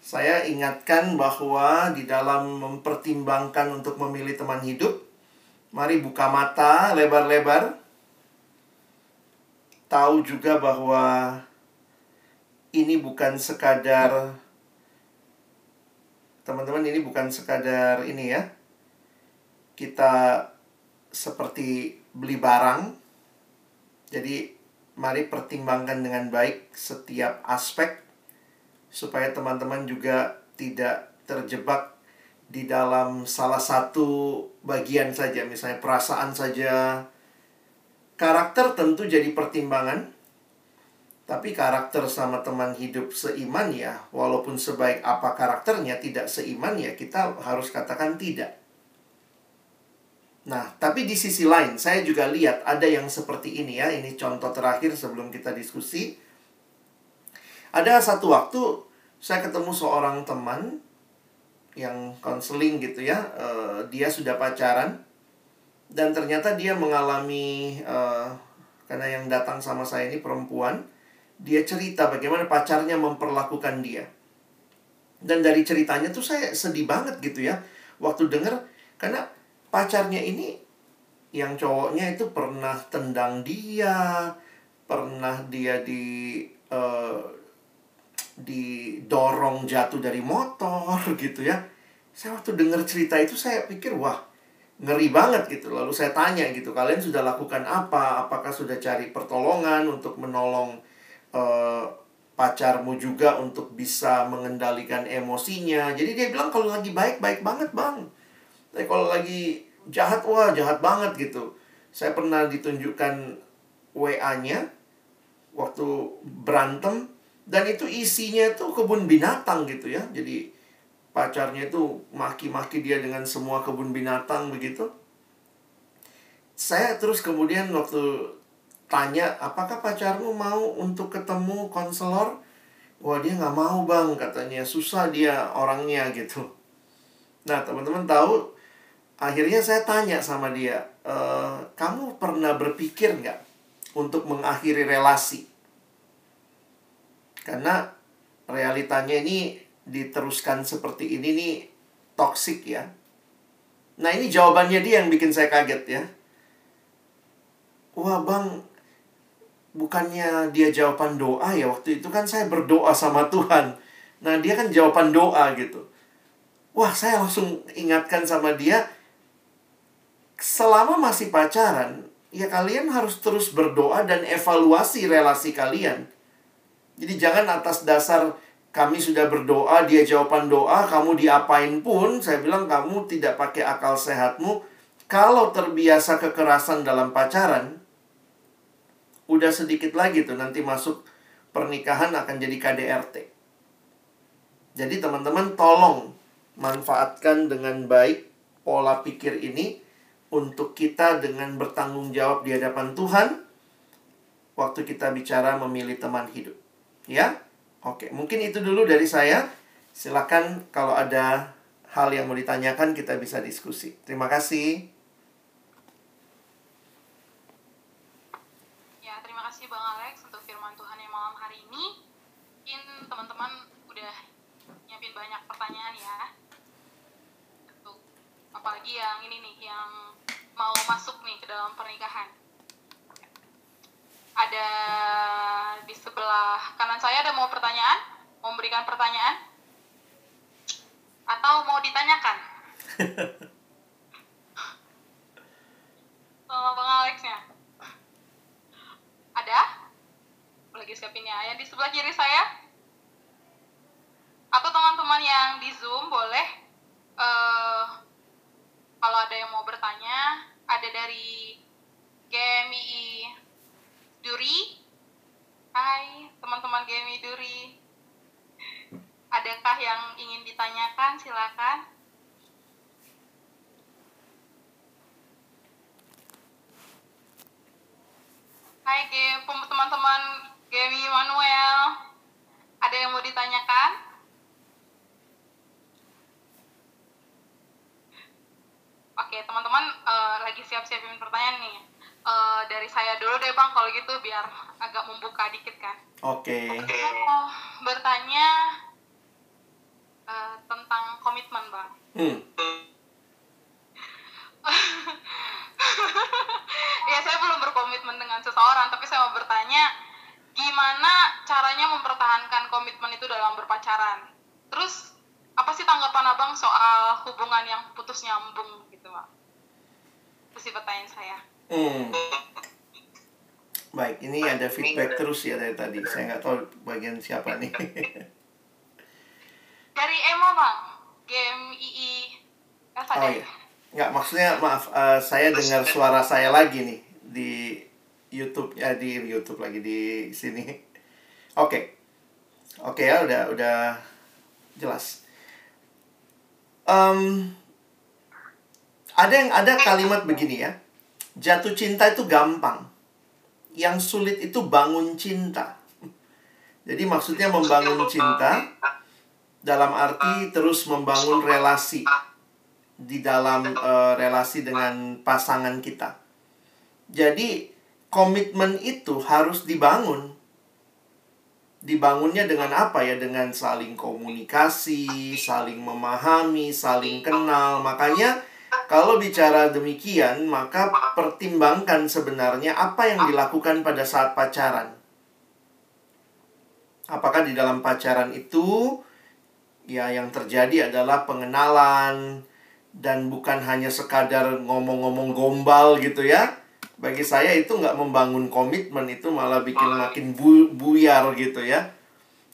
Saya ingatkan bahwa di dalam mempertimbangkan untuk memilih teman hidup, mari buka mata lebar-lebar. Tahu juga bahwa ini bukan sekadar teman-teman ini bukan sekadar ini ya. Kita seperti beli barang. Jadi mari pertimbangkan dengan baik setiap aspek supaya teman-teman juga tidak terjebak di dalam salah satu bagian saja, misalnya perasaan saja. Karakter tentu jadi pertimbangan, tapi karakter sama teman hidup seiman ya, walaupun sebaik apa karakternya tidak seiman ya, kita harus katakan tidak. Nah, tapi di sisi lain, saya juga lihat ada yang seperti ini ya. Ini contoh terakhir sebelum kita diskusi. Ada satu waktu saya ketemu seorang teman yang konseling gitu ya. Uh, dia sudah pacaran dan ternyata dia mengalami uh, karena yang datang sama saya ini perempuan. Dia cerita bagaimana pacarnya memperlakukan dia. Dan dari ceritanya tuh saya sedih banget gitu ya. Waktu denger karena pacarnya ini yang cowoknya itu pernah tendang dia, pernah dia di uh, didorong jatuh dari motor <laughs> gitu ya. Saya waktu dengar cerita itu saya pikir wah ngeri banget gitu. Lalu saya tanya gitu, kalian sudah lakukan apa? Apakah sudah cari pertolongan untuk menolong uh, pacarmu juga untuk bisa mengendalikan emosinya? Jadi dia bilang kalau lagi baik baik banget bang. Tapi kalau lagi jahat wah jahat banget gitu. Saya pernah ditunjukkan WA-nya waktu berantem dan itu isinya tuh kebun binatang gitu ya. Jadi pacarnya itu maki-maki dia dengan semua kebun binatang begitu. Saya terus kemudian waktu tanya, apakah pacarmu mau untuk ketemu konselor? Wah dia nggak mau bang, katanya susah dia orangnya gitu. Nah teman-teman tahu, akhirnya saya tanya sama dia, e, kamu pernah berpikir nggak untuk mengakhiri relasi? Karena realitanya ini diteruskan seperti ini nih toksik ya. Nah ini jawabannya dia yang bikin saya kaget ya. Wah bang, bukannya dia jawaban doa ya waktu itu kan saya berdoa sama Tuhan. Nah dia kan jawaban doa gitu. Wah saya langsung ingatkan sama dia, selama masih pacaran, ya kalian harus terus berdoa dan evaluasi relasi kalian. Jadi jangan atas dasar kami sudah berdoa, dia jawaban doa, kamu diapain pun, saya bilang kamu tidak pakai akal sehatmu. Kalau terbiasa kekerasan dalam pacaran, udah sedikit lagi tuh nanti masuk pernikahan akan jadi KDRT. Jadi teman-teman tolong manfaatkan dengan baik pola pikir ini untuk kita dengan bertanggung jawab di hadapan Tuhan waktu kita bicara memilih teman hidup. Ya? Oke, mungkin itu dulu dari saya. Silakan kalau ada hal yang mau ditanyakan kita bisa diskusi. Terima kasih. Ya, terima kasih Bang Alex untuk firman Tuhan yang malam hari ini. Mungkin teman-teman udah nyiapin banyak pertanyaan ya. Apalagi yang ini nih yang mau masuk nih ke dalam pernikahan. Ada di sebelah kanan saya ada mau pertanyaan? Mau memberikan pertanyaan? Atau mau ditanyakan? <laughs> Sama bang Alexnya. Ada? Lagi siapinnya yang di sebelah kiri saya. Atau teman-teman yang di zoom boleh uh, kalau ada yang mau bertanya ada dari GMI Duri. Hai, teman-teman Gemi Duri. Adakah yang ingin ditanyakan? Silakan. Hai, teman-teman Gemi Manuel. Ada yang mau ditanyakan? Oke, teman-teman uh, lagi siap-siapin pertanyaan nih eh, dari saya dulu deh bang kalau gitu biar agak membuka dikit kan. Oke. Mau bertanya eh, tentang komitmen bang. Hmm. <laughs> ya saya belum berkomitmen dengan seseorang tapi saya mau bertanya gimana caranya mempertahankan komitmen itu dalam berpacaran terus apa sih tanggapan abang soal hubungan yang putus nyambung gitu itu sih pertanyaan saya Hmm. Baik, ini ada feedback terus ya dari tadi. Saya nggak tahu bagian siapa nih. <laughs> dari Emma bang game II Eva Oh iya. Nggak, maksudnya maaf, eh, saya dengar suara saya lagi nih di YouTube ya di YouTube lagi di sini. Oke. Oke ya, udah udah jelas. Em, ada yang ada kalimat begini ya. Jatuh cinta itu gampang. Yang sulit itu bangun cinta. Jadi maksudnya membangun cinta dalam arti terus membangun relasi di dalam eh, relasi dengan pasangan kita. Jadi komitmen itu harus dibangun. Dibangunnya dengan apa ya? Dengan saling komunikasi, saling memahami, saling kenal. Makanya kalau bicara demikian, maka pertimbangkan sebenarnya apa yang dilakukan pada saat pacaran. Apakah di dalam pacaran itu ya yang terjadi adalah pengenalan dan bukan hanya sekadar ngomong-ngomong gombal gitu ya. Bagi saya itu nggak membangun komitmen itu malah bikin makin bu- buyar gitu ya.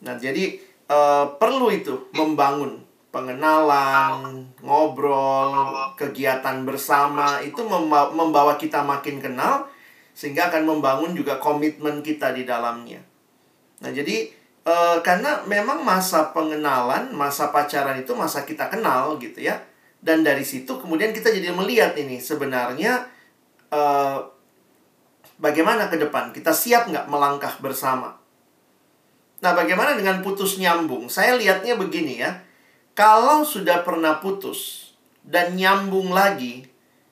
Nah jadi eh, perlu itu membangun pengenalan, ngobrol, kegiatan bersama itu memba- membawa kita makin kenal sehingga akan membangun juga komitmen kita di dalamnya. Nah, jadi eh, karena memang masa pengenalan, masa pacaran itu masa kita kenal gitu ya. Dan dari situ kemudian kita jadi melihat ini sebenarnya eh, bagaimana ke depan kita siap nggak melangkah bersama. Nah, bagaimana dengan putus nyambung? Saya lihatnya begini ya. Kalau sudah pernah putus dan nyambung lagi,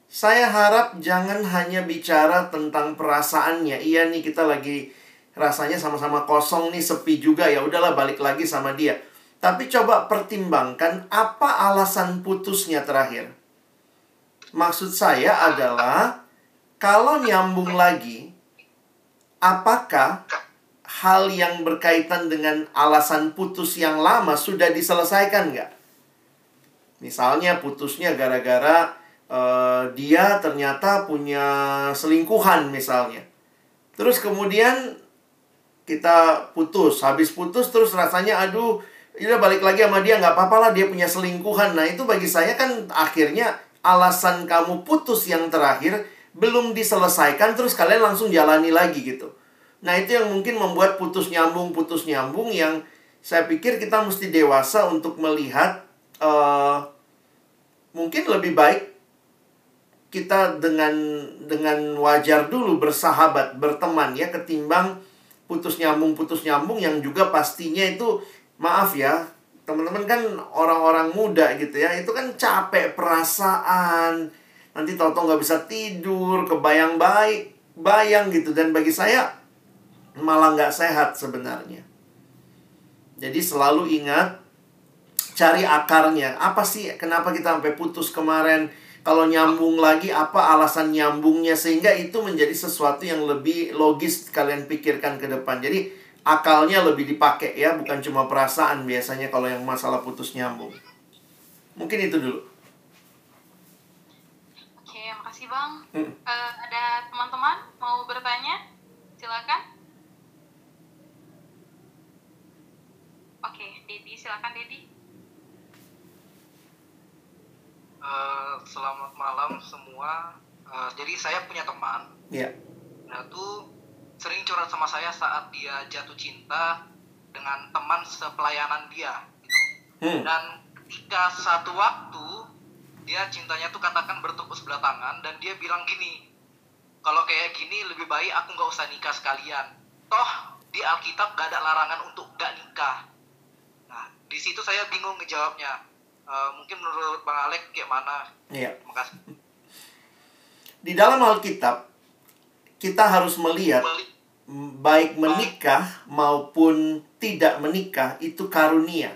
saya harap jangan hanya bicara tentang perasaannya. Iya nih kita lagi rasanya sama-sama kosong nih, sepi juga ya. Udahlah balik lagi sama dia. Tapi coba pertimbangkan apa alasan putusnya terakhir. Maksud saya adalah kalau nyambung lagi, apakah hal yang berkaitan dengan alasan putus yang lama sudah diselesaikan nggak? Misalnya putusnya gara-gara eh, dia ternyata punya selingkuhan misalnya. Terus kemudian kita putus, habis putus terus rasanya aduh, udah balik lagi sama dia nggak apa-apa lah dia punya selingkuhan. Nah itu bagi saya kan akhirnya alasan kamu putus yang terakhir belum diselesaikan terus kalian langsung jalani lagi gitu. Nah itu yang mungkin membuat putus nyambung putus nyambung yang saya pikir kita mesti dewasa untuk melihat eh, mungkin lebih baik kita dengan dengan wajar dulu bersahabat berteman ya ketimbang putus nyambung putus nyambung yang juga pastinya itu maaf ya teman-teman kan orang-orang muda gitu ya itu kan capek perasaan. Nanti tahu-tahu nggak bisa tidur kebayang baik bayang gitu. Dan bagi saya malah nggak sehat sebenarnya. Jadi selalu ingat cari akarnya. Apa sih kenapa kita sampai putus kemarin? Kalau nyambung lagi apa alasan nyambungnya? Sehingga itu menjadi sesuatu yang lebih logis kalian pikirkan ke depan. Jadi akalnya lebih dipakai ya. Bukan cuma perasaan biasanya kalau yang masalah putus nyambung. Mungkin itu dulu. Oke makasih bang. Hmm. Eh, ada teman-teman mau bertanya? Silakan oke Dedi silakan Dedi Eh, selamat malam semua. Eh, jadi saya punya teman, ya nah tuh sering curhat sama saya saat dia jatuh cinta dengan teman sepelayanan dia. Gitu. hmm. Dan ketika satu waktu dia cintanya tuh katakan bertepuk sebelah tangan dan dia bilang gini, kalau kayak gini lebih baik aku nggak usah nikah sekalian. Toh di Alkitab gak ada larangan untuk gak nikah. Di situ saya bingung ngejawabnya. Eh, mungkin menurut Bang Alek kayak mana? Iya. Terima kasih. Di dalam Alkitab kita harus melihat baik menikah maupun tidak menikah itu karunia.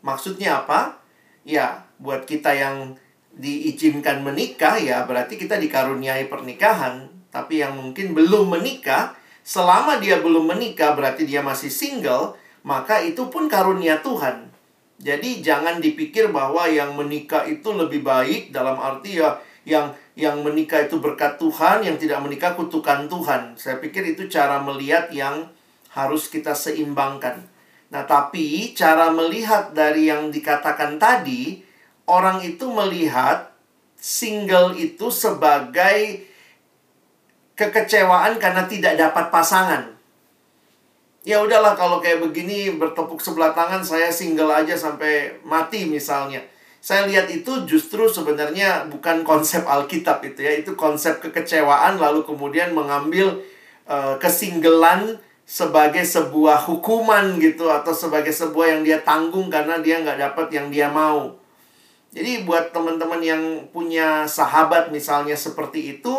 Maksudnya apa? Ya, buat kita yang diizinkan menikah ya berarti kita dikaruniai pernikahan. Tapi yang mungkin belum menikah, selama dia belum menikah berarti dia masih single, maka itu pun karunia Tuhan. Jadi jangan dipikir bahwa yang menikah itu lebih baik dalam arti ya yang yang menikah itu berkat Tuhan, yang tidak menikah kutukan Tuhan. Saya pikir itu cara melihat yang harus kita seimbangkan. Nah, tapi cara melihat dari yang dikatakan tadi, orang itu melihat single itu sebagai kekecewaan karena tidak dapat pasangan ya udahlah kalau kayak begini bertepuk sebelah tangan saya single aja sampai mati misalnya. Saya lihat itu justru sebenarnya bukan konsep Alkitab itu ya, itu konsep kekecewaan lalu kemudian mengambil uh, kesinggelan sebagai sebuah hukuman gitu atau sebagai sebuah yang dia tanggung karena dia nggak dapat yang dia mau. Jadi buat teman-teman yang punya sahabat misalnya seperti itu,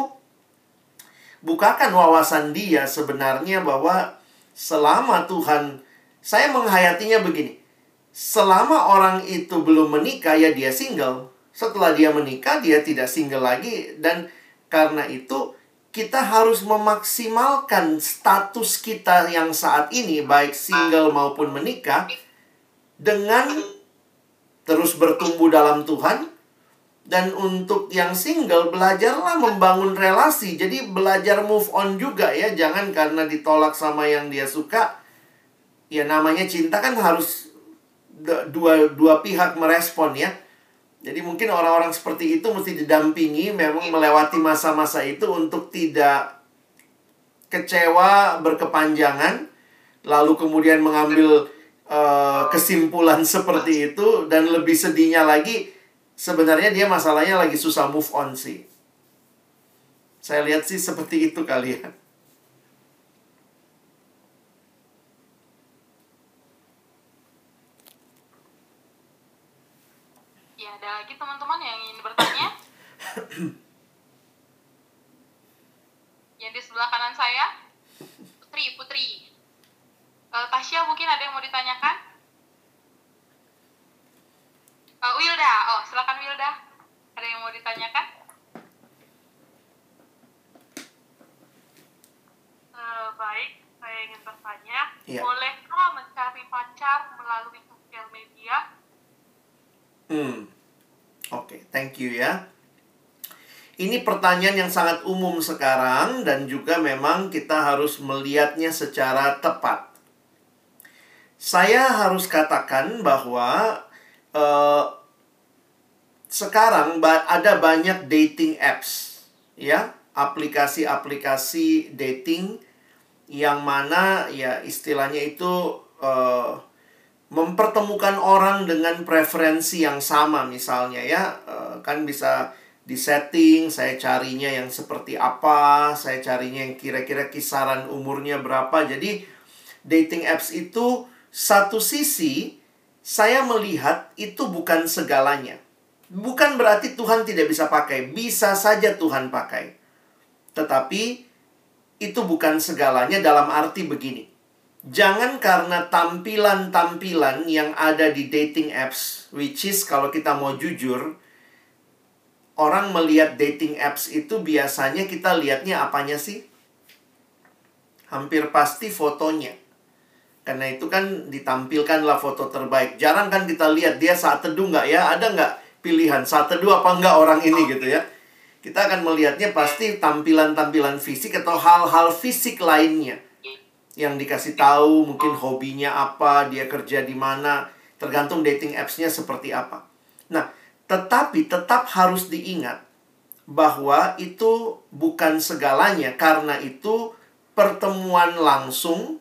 bukakan wawasan dia sebenarnya bahwa selama Tuhan saya menghayatinya begini. Selama orang itu belum menikah ya dia single. Setelah dia menikah dia tidak single lagi dan karena itu kita harus memaksimalkan status kita yang saat ini baik single maupun menikah dengan terus bertumbuh dalam Tuhan dan untuk yang single, belajarlah membangun relasi. Jadi belajar move on juga ya. Jangan karena ditolak sama yang dia suka. Ya namanya cinta kan harus dua, dua pihak merespon ya. Jadi mungkin orang-orang seperti itu mesti didampingi memang melewati masa-masa itu untuk tidak kecewa berkepanjangan. Lalu kemudian mengambil uh, kesimpulan seperti itu. Dan lebih sedihnya lagi sebenarnya dia masalahnya lagi susah move on sih. Saya lihat sih seperti itu kali ya. Ya, ada lagi teman-teman yang ingin bertanya? yang di sebelah kanan saya, Putri, Putri. Uh, Tasya mungkin ada yang mau ditanyakan? Uh, Wilda, oh silakan Wilda. Ada yang mau ditanyakan? Uh, baik, saya ingin bertanya, Iya. bolehkah mencari pacar melalui sosial media? Hmm. Oke, thank you ya. Ini pertanyaan yang sangat umum sekarang dan juga memang kita harus melihatnya secara tepat. Saya harus katakan bahwa uh, sekarang ada banyak dating apps, ya, aplikasi-aplikasi dating yang mana ya istilahnya itu uh, mempertemukan orang dengan preferensi yang sama misalnya ya. Uh, kan bisa di setting saya carinya yang seperti apa saya carinya yang kira-kira kisaran umurnya berapa. Jadi dating apps itu satu sisi saya melihat itu bukan segalanya. Bukan berarti Tuhan tidak bisa pakai, bisa saja Tuhan pakai. Tetapi itu bukan segalanya dalam arti begini. Jangan karena tampilan-tampilan yang ada di dating apps, which is kalau kita mau jujur, orang melihat dating apps itu biasanya kita lihatnya apanya sih? Hampir pasti fotonya karena itu kan ditampilkanlah foto terbaik. Jarang kan kita lihat dia saat teduh nggak ya? Ada nggak pilihan saat teduh apa nggak orang ini gitu ya? Kita akan melihatnya pasti tampilan-tampilan fisik atau hal-hal fisik lainnya. Yang dikasih tahu mungkin hobinya apa, dia kerja di mana, tergantung dating apps-nya seperti apa. Nah, tetapi tetap harus diingat bahwa itu bukan segalanya karena itu pertemuan langsung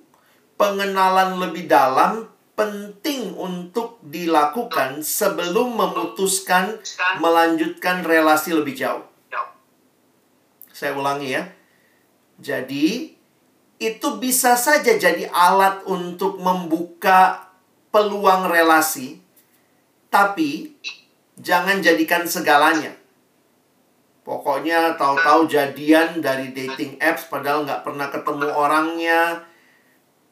pengenalan lebih dalam penting untuk dilakukan sebelum memutuskan melanjutkan relasi lebih jauh. Saya ulangi ya. Jadi, itu bisa saja jadi alat untuk membuka peluang relasi, tapi jangan jadikan segalanya. Pokoknya tahu-tahu jadian dari dating apps padahal nggak pernah ketemu orangnya.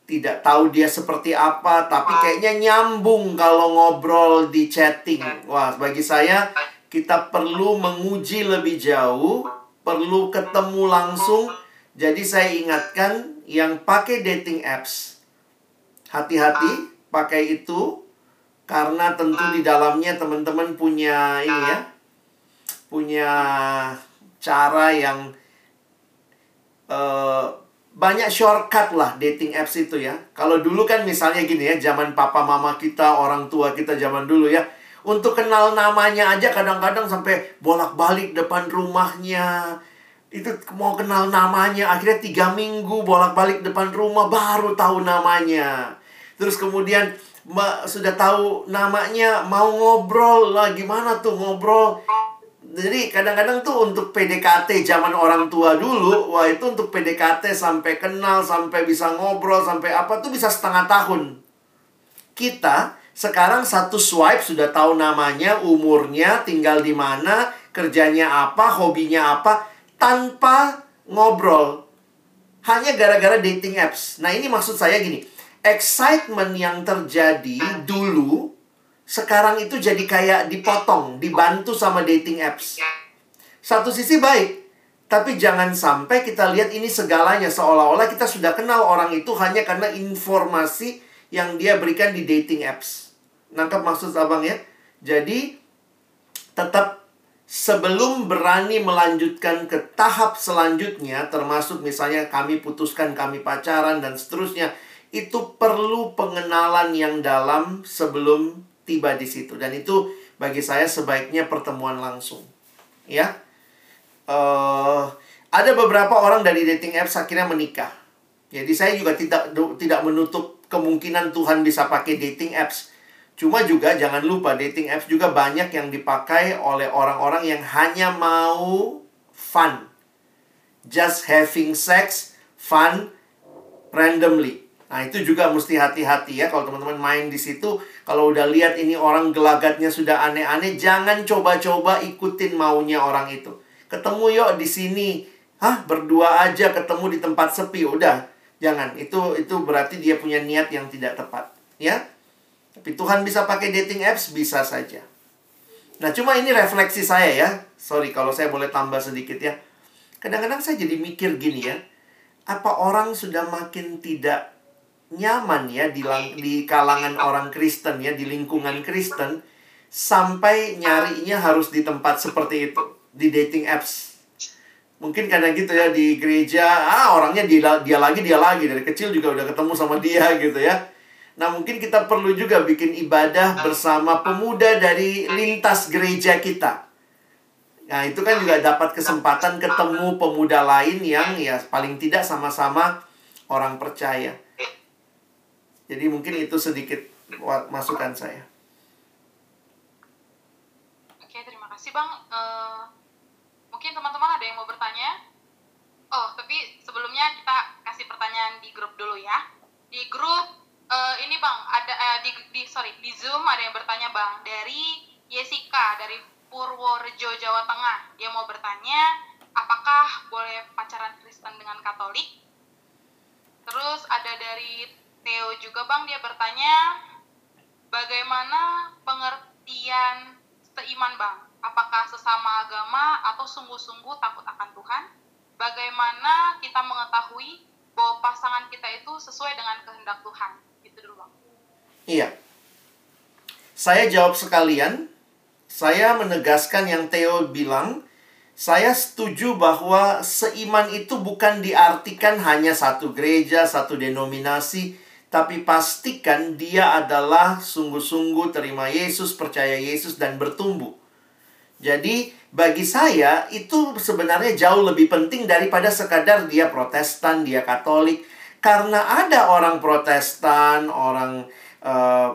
Tidak tahu dia seperti apa, tapi kayaknya nyambung kalau ngobrol di chatting. Wah, bagi saya kita perlu menguji lebih jauh, perlu ketemu langsung. Jadi saya ingatkan yang pakai dating apps, hati-hati pakai itu karena tentu di dalamnya teman-teman punya ini ya, punya cara yang uh, banyak shortcut lah dating apps itu ya. Kalau dulu kan misalnya gini ya, zaman papa mama kita, orang tua kita zaman dulu ya, untuk kenal namanya aja kadang-kadang sampai bolak-balik depan rumahnya. Itu mau kenal namanya, akhirnya tiga minggu bolak-balik depan rumah baru tahu namanya. Terus kemudian sudah tahu namanya, mau ngobrol lah, gimana tuh ngobrol? Jadi kadang-kadang tuh untuk PDKT zaman orang tua dulu, wah itu untuk PDKT sampai kenal, sampai bisa ngobrol, sampai apa tuh bisa setengah tahun. Kita sekarang satu swipe sudah tahu namanya, umurnya, tinggal di mana, kerjanya apa, hobinya apa, tanpa ngobrol. Hanya gara-gara dating apps. Nah ini maksud saya gini, excitement yang terjadi dulu sekarang itu jadi kayak dipotong, dibantu sama dating apps. Satu sisi baik, tapi jangan sampai kita lihat ini segalanya seolah-olah kita sudah kenal orang itu hanya karena informasi yang dia berikan di dating apps. Nangkap maksud abang ya? Jadi tetap sebelum berani melanjutkan ke tahap selanjutnya, termasuk misalnya kami putuskan kami pacaran dan seterusnya, itu perlu pengenalan yang dalam sebelum tiba di situ. Dan itu bagi saya sebaiknya pertemuan langsung. Ya. Uh, ada beberapa orang dari dating apps akhirnya menikah. Jadi saya juga tidak tidak menutup kemungkinan Tuhan bisa pakai dating apps. Cuma juga jangan lupa dating apps juga banyak yang dipakai oleh orang-orang yang hanya mau fun. Just having sex fun randomly. Nah, itu juga mesti hati-hati ya kalau teman-teman main di situ. Kalau udah lihat ini orang gelagatnya sudah aneh-aneh, jangan coba-coba ikutin maunya orang itu. Ketemu yuk di sini. Hah, berdua aja ketemu di tempat sepi. Udah, jangan. Itu itu berarti dia punya niat yang tidak tepat, ya. Tapi Tuhan bisa pakai dating apps bisa saja. Nah, cuma ini refleksi saya ya. Sorry kalau saya boleh tambah sedikit ya. Kadang-kadang saya jadi mikir gini ya. Apa orang sudah makin tidak nyaman ya di, di kalangan orang Kristen ya di lingkungan Kristen sampai nyarinya harus di tempat seperti itu di dating apps. Mungkin karena gitu ya di gereja ah orangnya dia, dia lagi dia lagi. Dari kecil juga udah ketemu sama dia <laughs> gitu ya. Nah mungkin kita perlu juga bikin ibadah bersama pemuda dari lintas gereja kita. Nah itu kan juga dapat kesempatan ketemu pemuda lain yang ya paling tidak sama-sama orang percaya jadi mungkin itu sedikit masukan saya. Oke, terima kasih Bang. Uh, mungkin teman-teman ada yang mau bertanya? Oh, tapi sebelumnya kita kasih pertanyaan di grup dulu ya. Di grup uh, ini Bang, ada uh, di, di sorry di Zoom ada yang bertanya Bang dari Jessica dari Purworejo Jawa Tengah. Dia mau bertanya, apakah boleh pacaran Kristen dengan Katolik? Terus ada dari Theo juga Bang dia bertanya bagaimana pengertian seiman Bang? Apakah sesama agama atau sungguh-sungguh takut akan Tuhan? Bagaimana kita mengetahui bahwa pasangan kita itu sesuai dengan kehendak Tuhan? Itu dulu Bang. Iya. Saya jawab sekalian. Saya menegaskan yang Theo bilang, saya setuju bahwa seiman itu bukan diartikan hanya satu gereja, satu denominasi, tapi pastikan dia adalah sungguh-sungguh terima Yesus, percaya Yesus, dan bertumbuh. Jadi, bagi saya itu sebenarnya jauh lebih penting daripada sekadar dia Protestan, dia Katolik. Karena ada orang Protestan, orang uh,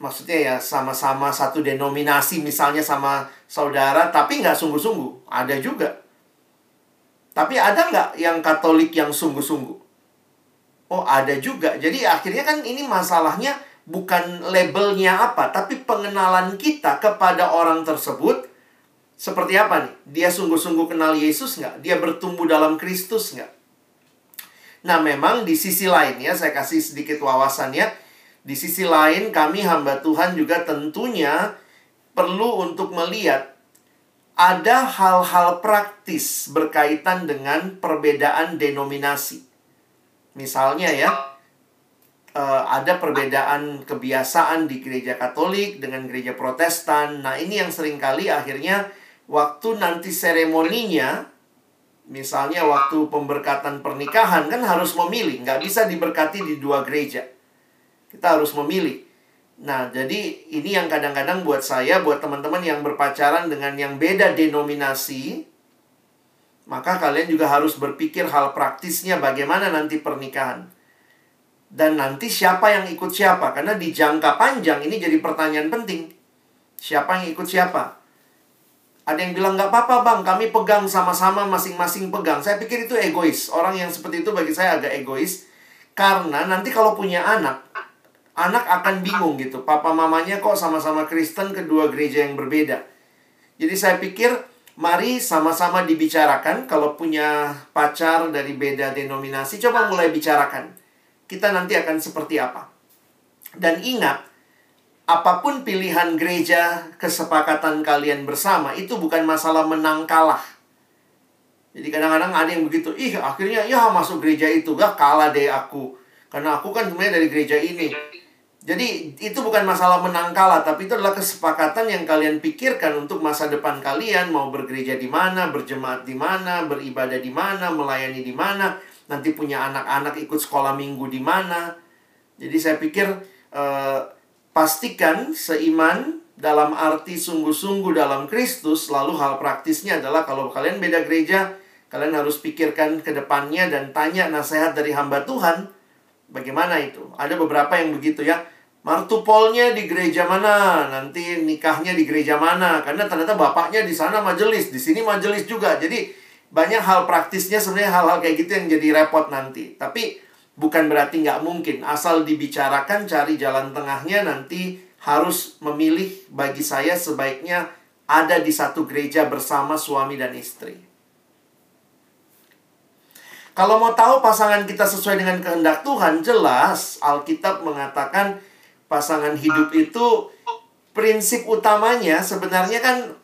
maksudnya ya sama-sama satu denominasi misalnya sama saudara, tapi nggak sungguh-sungguh. Ada juga. Tapi ada nggak yang Katolik yang sungguh-sungguh? Oh, ada juga. Jadi akhirnya kan ini masalahnya bukan labelnya apa, tapi pengenalan kita kepada orang tersebut seperti apa nih? Dia sungguh-sungguh kenal Yesus nggak? Dia bertumbuh dalam Kristus nggak? Nah, memang di sisi lain ya, saya kasih sedikit wawasannya. Di sisi lain, kami hamba Tuhan juga tentunya perlu untuk melihat ada hal-hal praktis berkaitan dengan perbedaan denominasi. Misalnya ya, uh, ada perbedaan kebiasaan di gereja Katolik dengan gereja Protestan. Nah, ini yang sering kali akhirnya waktu nanti seremoninya, misalnya waktu pemberkatan pernikahan kan harus memilih, nggak bisa diberkati di dua gereja. Kita harus memilih. Nah, jadi ini yang kadang-kadang buat saya, buat teman-teman yang berpacaran dengan yang beda denominasi, maka kalian juga harus berpikir hal praktisnya bagaimana nanti pernikahan. Dan nanti siapa yang ikut siapa. Karena di jangka panjang ini jadi pertanyaan penting. Siapa yang ikut siapa? Ada yang bilang nggak apa-apa bang. Kami pegang sama-sama masing-masing pegang. Saya pikir itu egois. Orang yang seperti itu bagi saya agak egois. Karena nanti kalau punya anak anak akan bingung gitu. Papa mamanya kok sama-sama Kristen kedua gereja yang berbeda. Jadi saya pikir mari sama-sama dibicarakan kalau punya pacar dari beda denominasi coba mulai bicarakan kita nanti akan seperti apa. Dan ingat, apa pun pilihan gereja, kesepakatan kalian bersama, itu bukan masalah menang kalah. Jadi kadang-kadang ada yang begitu, ih akhirnya ya masuk gereja itu, gak kalah deh aku. Karena aku kan sebenarnya dari gereja ini. Jadi itu bukan masalah menang kalah, tapi itu adalah kesepakatan yang kalian pikirkan untuk masa depan kalian, mau bergereja di mana, berjemaat di mana, beribadah di mana, melayani di mana nanti punya anak-anak ikut sekolah minggu di mana. Jadi saya pikir eh, pastikan seiman dalam arti sungguh-sungguh dalam Kristus, lalu hal praktisnya adalah kalau kalian beda gereja, kalian harus pikirkan ke depannya dan tanya nasihat dari hamba Tuhan. Bagaimana itu? Ada beberapa yang begitu ya. Martupolnya di gereja mana? Nanti nikahnya di gereja mana? Karena ternyata bapaknya di sana majelis, di sini majelis juga. Jadi banyak hal praktisnya sebenarnya hal-hal kayak gitu yang jadi repot nanti. Tapi bukan berarti nggak mungkin. Asal dibicarakan, cari jalan tengahnya nanti harus memilih bagi saya sebaiknya ada di satu gereja bersama suami dan istri. Kalau mau tahu pasangan kita sesuai dengan kehendak Tuhan, jelas Alkitab mengatakan pasangan hidup itu prinsip utamanya sebenarnya kan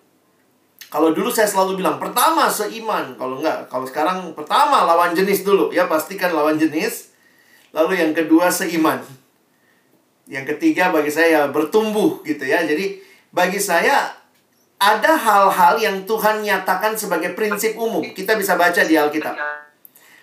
kalau dulu saya selalu bilang, pertama seiman. Kalau enggak, kalau sekarang pertama lawan jenis dulu. Ya, pastikan lawan jenis. Lalu yang kedua seiman. Yang ketiga bagi saya bertumbuh gitu ya. Jadi bagi saya ada hal-hal yang Tuhan nyatakan sebagai prinsip umum. Kita bisa baca di Alkitab.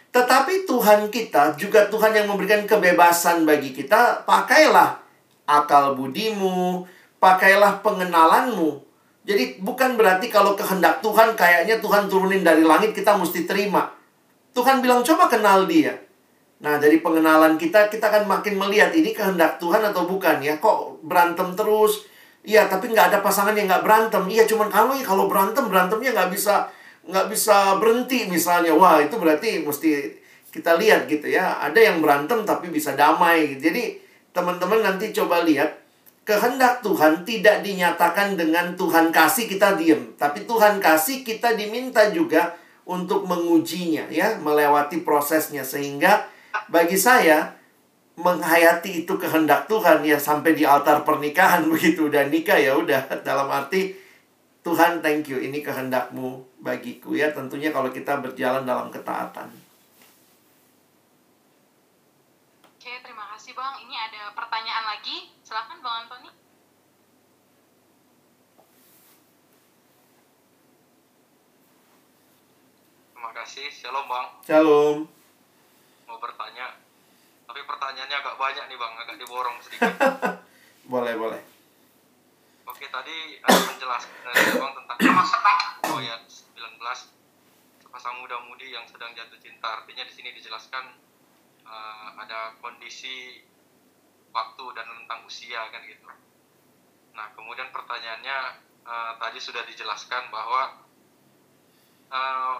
Tetapi Tuhan kita juga Tuhan yang memberikan kebebasan bagi kita. Pakailah akal budimu, pakailah pengenalanmu jadi bukan berarti kalau kehendak Tuhan kayaknya Tuhan turunin dari langit kita mesti terima. Tuhan bilang coba kenal dia. Nah dari pengenalan kita kita akan makin melihat ini kehendak Tuhan atau bukan ya. Kok berantem terus? Iya tapi nggak ada pasangan yang nggak berantem. Iya cuman kalau kalau berantem berantemnya nggak bisa nggak bisa berhenti misalnya. Wah itu berarti mesti kita lihat gitu ya. Ada yang berantem tapi bisa damai. Jadi teman-teman nanti coba lihat kehendak Tuhan tidak dinyatakan dengan Tuhan kasih kita diem, tapi Tuhan kasih kita diminta juga untuk mengujinya ya, melewati prosesnya. Sehingga bagi saya menghayati itu kehendak Tuhan ya sampai di altar pernikahan <laughs> begitu dan nikah ya udah. Dalam arti Tuhan thank you ini kehendakmu bagiku. Ya tentunya kalau kita berjalan dalam ketaatan. Oke, terima kasih Bang. Ini ada pertanyaan lagi Silahkan Bang Antoni. Terima kasih. Shalom Bang. Shalom. Mau bertanya, tapi pertanyaannya agak banyak nih Bang, agak diborong sedikit. <laughs> boleh, boleh. Oke, tadi ada menjelaskan dari Bang tentang ayat 19 sepasang muda-mudi yang sedang jatuh cinta. Artinya di sini dijelaskan uh, ada kondisi waktu dan tentang usia kan gitu. Nah kemudian pertanyaannya uh, tadi sudah dijelaskan bahwa uh,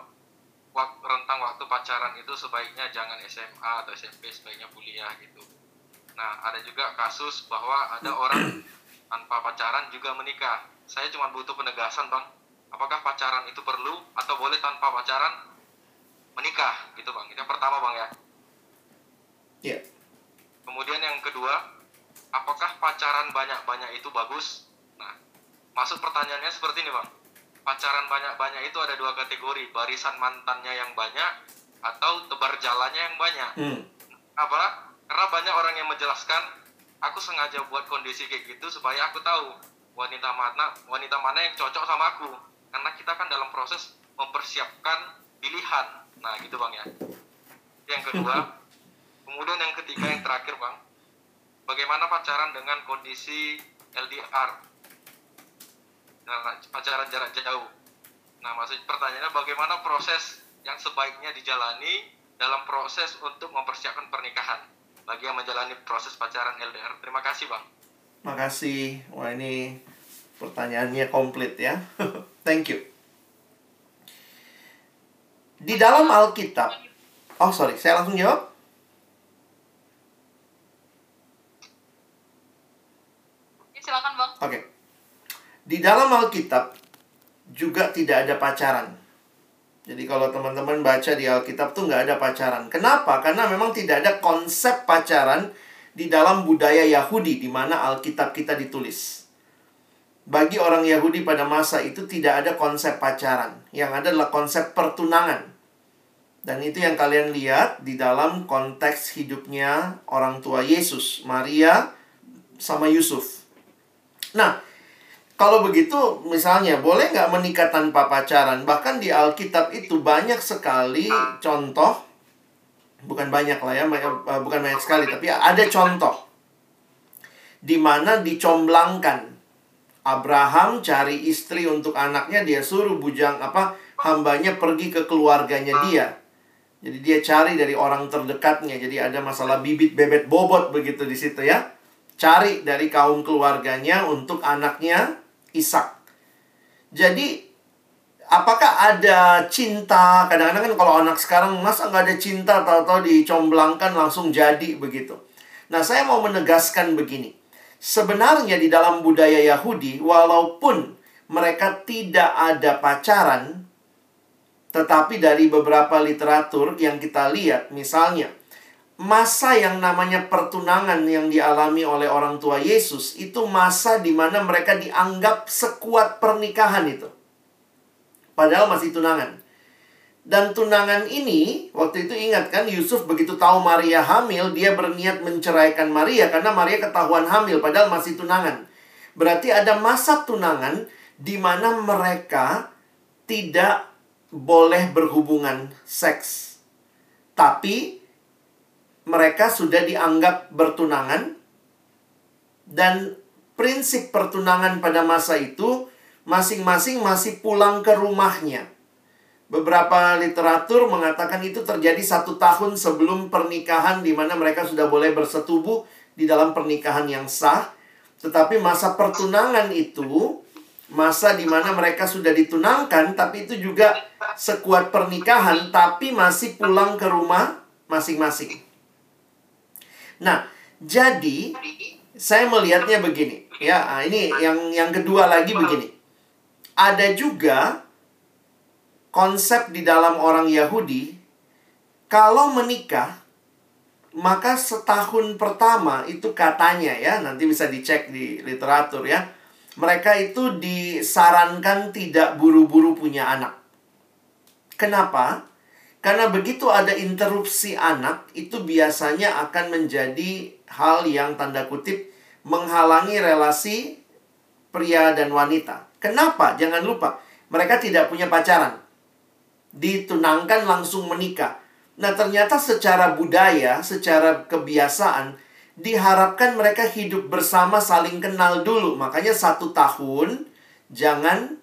waktu, rentang waktu pacaran itu sebaiknya jangan SMA atau SMP sebaiknya kuliah gitu. Nah ada juga kasus bahwa ada orang tanpa pacaran juga menikah. Saya cuma butuh penegasan bang, Apakah pacaran itu perlu atau boleh tanpa pacaran menikah gitu bang? Itu yang pertama bang ya. Ya. Kemudian yang kedua, apakah pacaran banyak-banyak itu bagus? Nah, masuk pertanyaannya seperti ini bang. Pacaran banyak-banyak itu ada dua kategori, barisan mantannya yang banyak atau tebar jalannya yang banyak. Hmm. Apa? Karena banyak orang yang menjelaskan, aku sengaja buat kondisi kayak gitu supaya aku tahu wanita mana wanita mana yang cocok sama aku. Karena kita kan dalam proses mempersiapkan pilihan. Nah, gitu bang ya. Yang kedua, <laughs> kemudian yang ketiga yang terakhir bang, bagaimana pacaran dengan kondisi LDR? Pacaran jarak jauh. Nah, maksud pertanyaannya bagaimana proses yang sebaiknya dijalani dalam proses untuk mempersiapkan pernikahan bagi yang menjalani proses pacaran LDR. Terima kasih, Bang. Makasih. Wah, ini pertanyaannya komplit ya. <laughs> Thank you. Di dalam Alkitab, oh sorry, saya langsung jawab. Silakan bang. Oke. Di dalam Alkitab juga tidak ada pacaran. Jadi kalau teman-teman baca di Alkitab tuh nggak ada pacaran. Kenapa? Karena memang tidak ada konsep pacaran di dalam budaya Yahudi di mana Alkitab kita ditulis. Bagi orang Yahudi pada masa itu tidak ada konsep pacaran. Yang ada adalah konsep pertunangan. Dan itu yang kalian lihat di dalam konteks hidupnya orang tua Yesus, Maria sama Yusuf. Nah, kalau begitu, misalnya, boleh nggak menikah tanpa pacaran? Bahkan di Alkitab itu banyak sekali contoh, bukan banyak lah ya, eh, bukan banyak sekali, tapi ada contoh di mana dicomblangkan. Abraham cari istri untuk anaknya, dia suruh bujang apa hambanya pergi ke keluarganya dia. Jadi dia cari dari orang terdekatnya. Jadi ada masalah bibit bebet bobot begitu di situ ya. Cari dari kaum keluarganya untuk anaknya Ishak. Jadi apakah ada cinta? Kadang-kadang kan kalau anak sekarang masa nggak ada cinta tahu-tahu dicomblangkan langsung jadi begitu. Nah, saya mau menegaskan begini. Sebenarnya di dalam budaya Yahudi, walaupun mereka tidak ada pacaran, tetapi dari beberapa literatur yang kita lihat, misalnya, masa yang namanya pertunangan yang dialami oleh orang tua Yesus itu masa di mana mereka dianggap sekuat pernikahan itu. Padahal masih tunangan. Dan tunangan ini, waktu itu ingat kan Yusuf begitu tahu Maria hamil, dia berniat menceraikan Maria karena Maria ketahuan hamil padahal masih tunangan. Berarti ada masa tunangan di mana mereka tidak boleh berhubungan seks. Tapi mereka sudah dianggap bertunangan dan prinsip pertunangan pada masa itu masing-masing masih pulang ke rumahnya. Beberapa literatur mengatakan itu terjadi satu tahun sebelum pernikahan di mana mereka sudah boleh bersetubuh di dalam pernikahan yang sah. Tetapi masa pertunangan itu masa di mana mereka sudah ditunangkan tapi itu juga sekuat pernikahan tapi masih pulang ke rumah masing-masing. Nah, jadi saya melihatnya begini, ya. Nah, ini yang yang kedua lagi begini. Ada juga konsep di dalam orang Yahudi kalau menikah maka setahun pertama itu katanya ya, nanti bisa dicek di literatur ya. Mereka itu disarankan tidak buru-buru punya anak. Kenapa? Karena begitu ada interupsi anak, itu biasanya akan menjadi hal yang tanda kutip menghalangi relasi pria dan wanita. Kenapa? Jangan lupa, mereka tidak punya pacaran. Ditunangkan langsung menikah. Nah, ternyata secara budaya, secara kebiasaan, diharapkan mereka hidup bersama saling kenal dulu. Makanya satu tahun jangan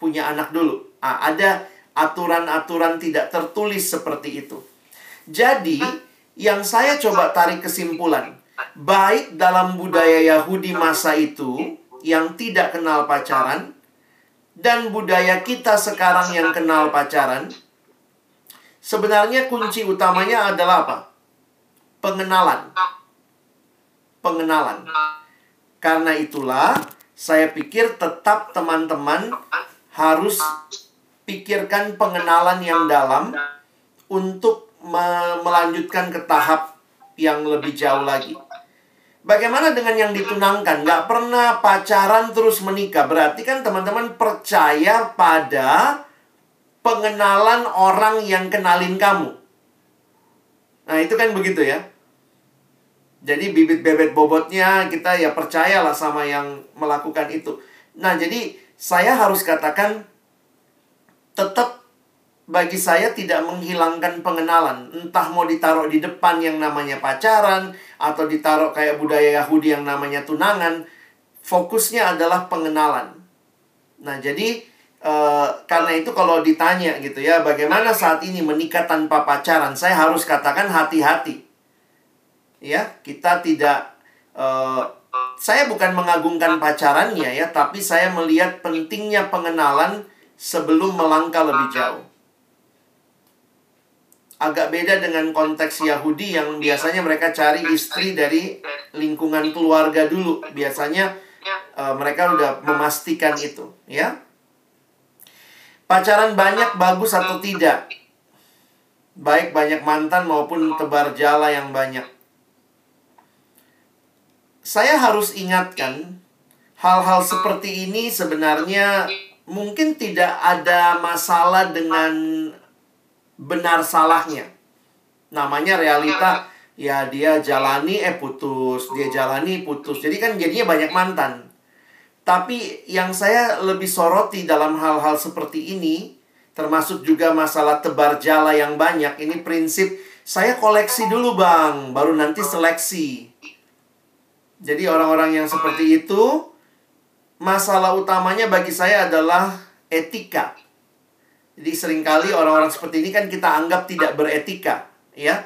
punya anak dulu. Ah, ada aturan-aturan tidak tertulis seperti itu. Jadi, yang saya coba tarik kesimpulan, baik dalam budaya Yahudi masa itu yang tidak kenal pacaran dan budaya kita sekarang yang kenal pacaran, sebenarnya kunci utamanya adalah apa? Pengenalan. Pengenalan. Karena itulah saya pikir tetap teman-teman harus pikirkan pengenalan yang dalam untuk me- melanjutkan ke tahap yang lebih jauh lagi. Bagaimana dengan yang ditunangkan? Nggak pernah pacaran terus menikah. Berarti kan teman-teman percaya pada pengenalan orang yang kenalin kamu. Nah, itu kan begitu ya. Jadi bibit bebet bobotnya kita ya percayalah sama yang melakukan itu. Nah, jadi saya harus katakan tetap bagi saya tidak menghilangkan pengenalan. Entah mau ditaruh di depan yang namanya pacaran atau ditaruh kayak budaya Yahudi yang namanya tunangan, fokusnya adalah pengenalan. Nah, jadi Uh, karena itu kalau ditanya gitu ya, bagaimana saat ini menikah tanpa pacaran? Saya harus katakan hati-hati. Ya, kita tidak uh, saya bukan mengagungkan pacarannya ya, tapi saya melihat pentingnya pengenalan sebelum melangkah lebih jauh. Agak beda dengan konteks Yahudi yang biasanya mereka cari istri dari lingkungan keluarga dulu. Biasanya uh, mereka udah memastikan itu, ya. Pacaran banyak bagus atau tidak? Baik banyak mantan maupun tebar jala yang banyak. Saya harus ingatkan hal-hal seperti ini sebenarnya mungkin tidak ada masalah dengan benar salahnya. Namanya realita ya dia jalani eh putus, dia jalani putus. Jadi kan jadinya banyak mantan. Tapi yang saya lebih soroti dalam hal-hal seperti ini, termasuk juga masalah tebar jala yang banyak, ini prinsip saya koleksi dulu bang, baru nanti seleksi. Jadi orang-orang yang seperti itu, masalah utamanya bagi saya adalah etika. Jadi sering kali orang-orang seperti ini kan kita anggap tidak beretika, ya.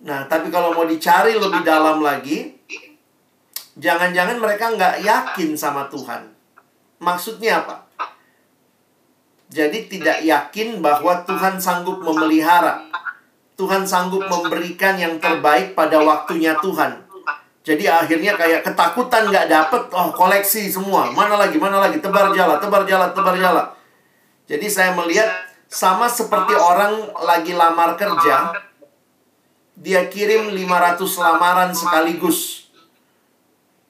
Nah, tapi kalau mau dicari lebih dalam lagi, Jangan-jangan mereka nggak yakin sama Tuhan. Maksudnya apa? Jadi tidak yakin bahwa Tuhan sanggup memelihara. Tuhan sanggup memberikan yang terbaik pada waktunya Tuhan. Jadi akhirnya kayak ketakutan nggak dapet, oh koleksi semua. Mana lagi, mana lagi, tebar jala, tebar jala, tebar jala. Jadi saya melihat sama seperti orang lagi lamar kerja, dia kirim 500 lamaran sekaligus.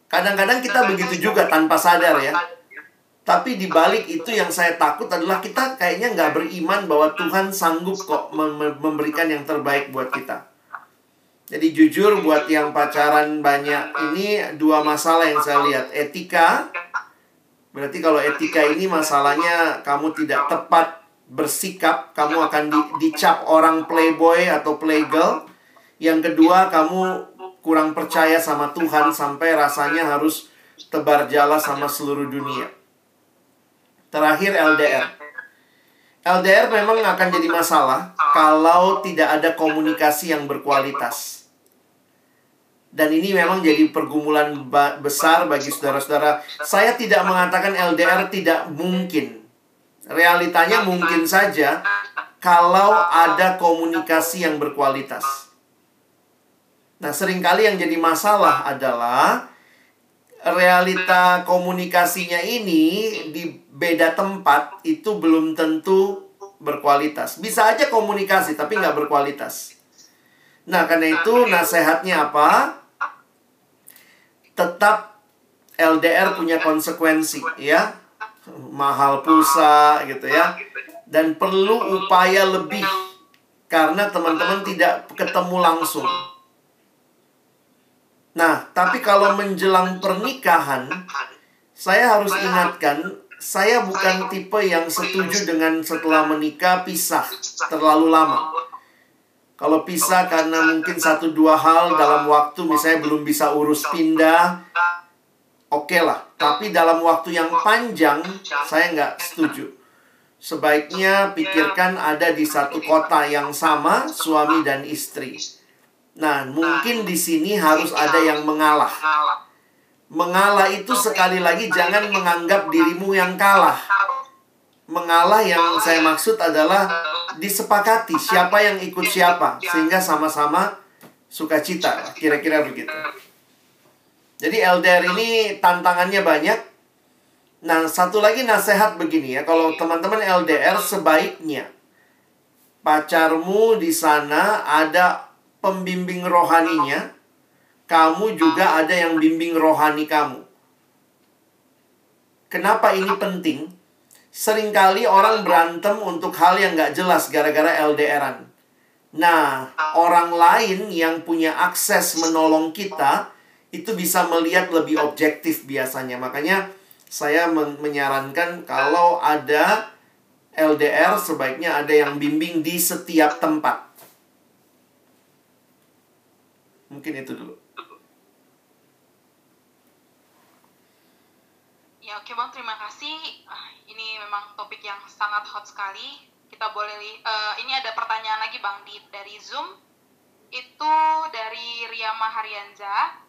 Kadang-kadang kita begitu juga tanpa sadar ya. Tapi di balik itu yang saya takut adalah kita kayaknya nggak beriman bahwa Tuhan sanggup kok memberikan yang terbaik buat kita. Jadi jujur buat yang pacaran banyak ini dua masalah yang saya lihat. Etika, berarti kalau etika ini masalahnya kamu tidak tepat bersikap, kamu akan di, dicap orang playboy atau playgirl. Yang kedua, kamu kurang percaya sama Tuhan sampai rasanya harus tebar jala sama seluruh dunia. Terakhir LDR. LDR memang akan jadi masalah kalau tidak ada komunikasi yang berkualitas. Dan ini memang jadi pergumulan besar bagi saudara-saudara. Saya tidak mengatakan LDR tidak mungkin. Realitanya mungkin saja kalau ada komunikasi yang berkualitas. Nah, sering kali yang jadi masalah adalah realita komunikasinya ini di beda tempat itu belum tentu berkualitas. Bisa aja komunikasi tapi nggak berkualitas. Nah, karena itu nasihatnya apa? Tetap LDR punya konsekuensi, ya. Mahal pulsa gitu ya. Dan perlu upaya lebih karena teman-teman tidak ketemu langsung. Nah, tapi kalau menjelang pernikahan, saya harus ingatkan, saya bukan tipe yang setuju dengan setelah menikah pisah terlalu lama. Kalau pisah karena mungkin satu dua hal dalam waktu misalnya belum bisa urus pindah, oke okay lah. Tapi dalam waktu yang panjang, saya nggak setuju. Sebaiknya pikirkan ada di satu kota yang sama, suami dan istri Nah, mungkin di sini harus ada yang mengalah. Mengalah itu sekali lagi jangan menganggap dirimu yang kalah. Mengalah yang saya maksud adalah disepakati siapa yang ikut siapa sehingga sama-sama sukacita, kira-kira begitu. Jadi LDR ini tantangannya banyak. Nah, satu lagi nasihat begini ya, kalau teman-teman LDR sebaiknya pacarmu di sana ada pembimbing rohaninya, kamu juga ada yang bimbing rohani kamu. Kenapa ini penting? Seringkali orang berantem untuk hal yang gak jelas gara-gara LDRan. Nah, orang lain yang punya akses menolong kita itu bisa melihat lebih objektif biasanya. Makanya saya men menyarankan kalau ada LDR sebaiknya ada yang bimbing di setiap tempat. Mungkin itu dulu. Ya oke bang, terima kasih. Ah, ini memang topik yang sangat hot sekali. Kita boleh, uh, ini ada pertanyaan lagi bang di dari Zoom. Itu dari Riyama Haryanza.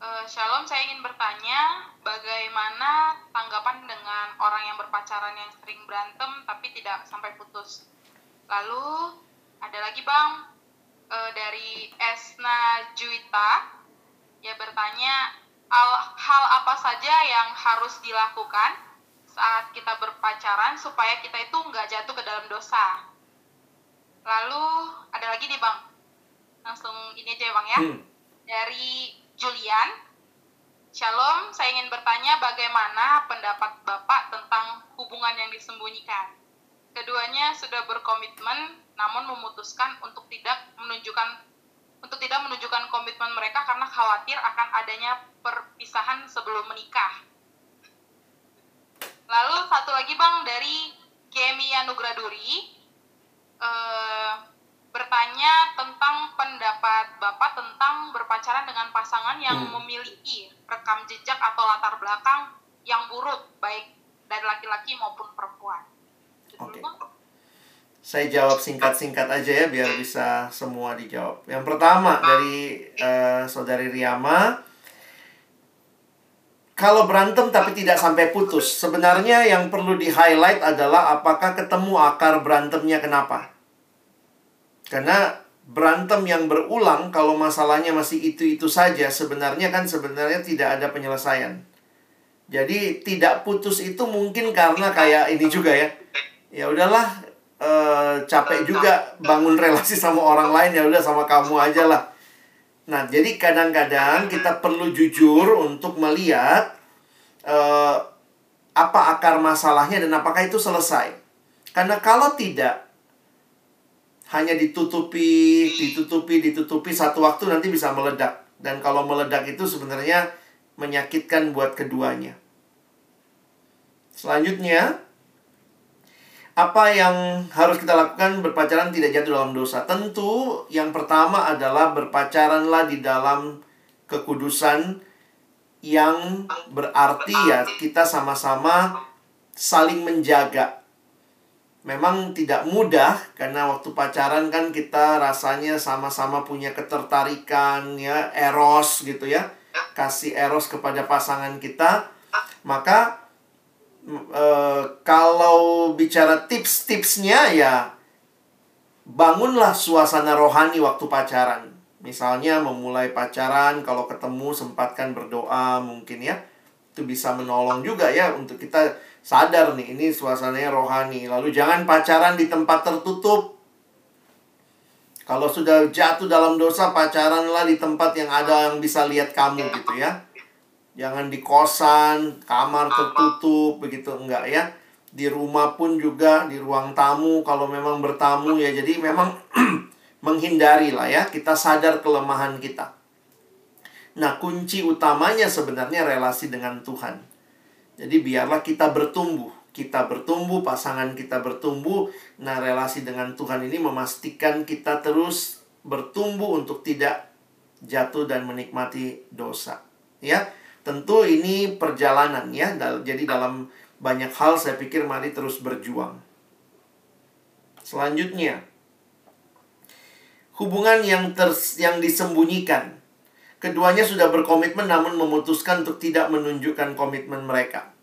Uh, Shalom, saya ingin bertanya bagaimana tanggapan dengan orang yang berpacaran yang sering berantem tapi tidak sampai putus. Lalu ada lagi bang uh, dari Esna Juita ya bertanya hal apa saja yang harus dilakukan saat kita berpacaran supaya kita itu nggak jatuh ke dalam dosa. Lalu ada lagi nih bang, langsung ini aja ya bang ya. Hmm. Dari Julian, Shalom, saya ingin bertanya bagaimana pendapat Bapak tentang hubungan yang disembunyikan. Keduanya sudah berkomitmen namun memutuskan untuk tidak menunjukkan untuk tidak menunjukkan komitmen mereka karena khawatir akan adanya perpisahan sebelum menikah. Lalu satu lagi bang dari Kemi Anugraduri eh, bertanya tentang pendapat bapak tentang berpacaran dengan pasangan yang hmm. memiliki rekam jejak atau latar belakang yang buruk baik dari laki-laki maupun perempuan. Oke. Okay. Saya jawab singkat-singkat aja ya biar bisa semua dijawab. Yang pertama dari uh, saudari Riyama, kalau berantem tapi tidak sampai putus, sebenarnya yang perlu di-highlight adalah apakah ketemu akar berantemnya kenapa. Karena berantem yang berulang kalau masalahnya masih itu-itu saja, sebenarnya kan sebenarnya tidak ada penyelesaian. Jadi tidak putus itu mungkin karena kayak ini juga ya. Ya udahlah, uh, capek juga bangun relasi sama orang lain ya udah sama kamu aja lah. Nah, jadi kadang-kadang kita perlu jujur untuk melihat uh, apa akar masalahnya dan apakah itu selesai. Karena kalau tidak hanya ditutupi, ditutupi, ditutupi satu waktu nanti bisa meledak. Dan kalau meledak itu sebenarnya menyakitkan buat keduanya. Selanjutnya, apa yang harus kita lakukan berpacaran tidak jatuh dalam dosa? Tentu yang pertama adalah berpacaranlah di dalam kekudusan yang berarti ya kita sama-sama saling menjaga. Memang tidak mudah karena waktu pacaran kan kita rasanya sama-sama punya ketertarikan ya, eros gitu ya. Kasih eros kepada pasangan kita. Maka uh, kalau bicara tips-tipsnya ya bangunlah suasana rohani waktu pacaran. Misalnya memulai pacaran kalau ketemu sempatkan berdoa mungkin ya. Itu bisa menolong juga ya untuk kita sadar nih ini suasananya rohani. Lalu jangan pacaran di tempat tertutup. Kalau sudah jatuh dalam dosa pacaranlah di tempat yang ada yang bisa lihat kamu gitu ya. Jangan di kosan, kamar tertutup begitu enggak ya. Di rumah pun juga di ruang tamu kalau memang bertamu ya. Jadi memang <clears throat> menghindari lah ya. Kita sadar kelemahan kita. Nah, kunci utamanya sebenarnya relasi dengan Tuhan. Jadi biarlah kita bertumbuh. Kita bertumbuh, pasangan kita bertumbuh. Nah, relasi dengan Tuhan ini memastikan kita terus bertumbuh untuk tidak jatuh dan menikmati dosa. Ya. Tentu ini perjalanan ya. Jadi dalam banyak hal saya pikir mari terus berjuang. Selanjutnya, hubungan yang ters yang disembunyikan. Keduanya sudah berkomitmen namun memutuskan untuk tidak menunjukkan komitmen mereka.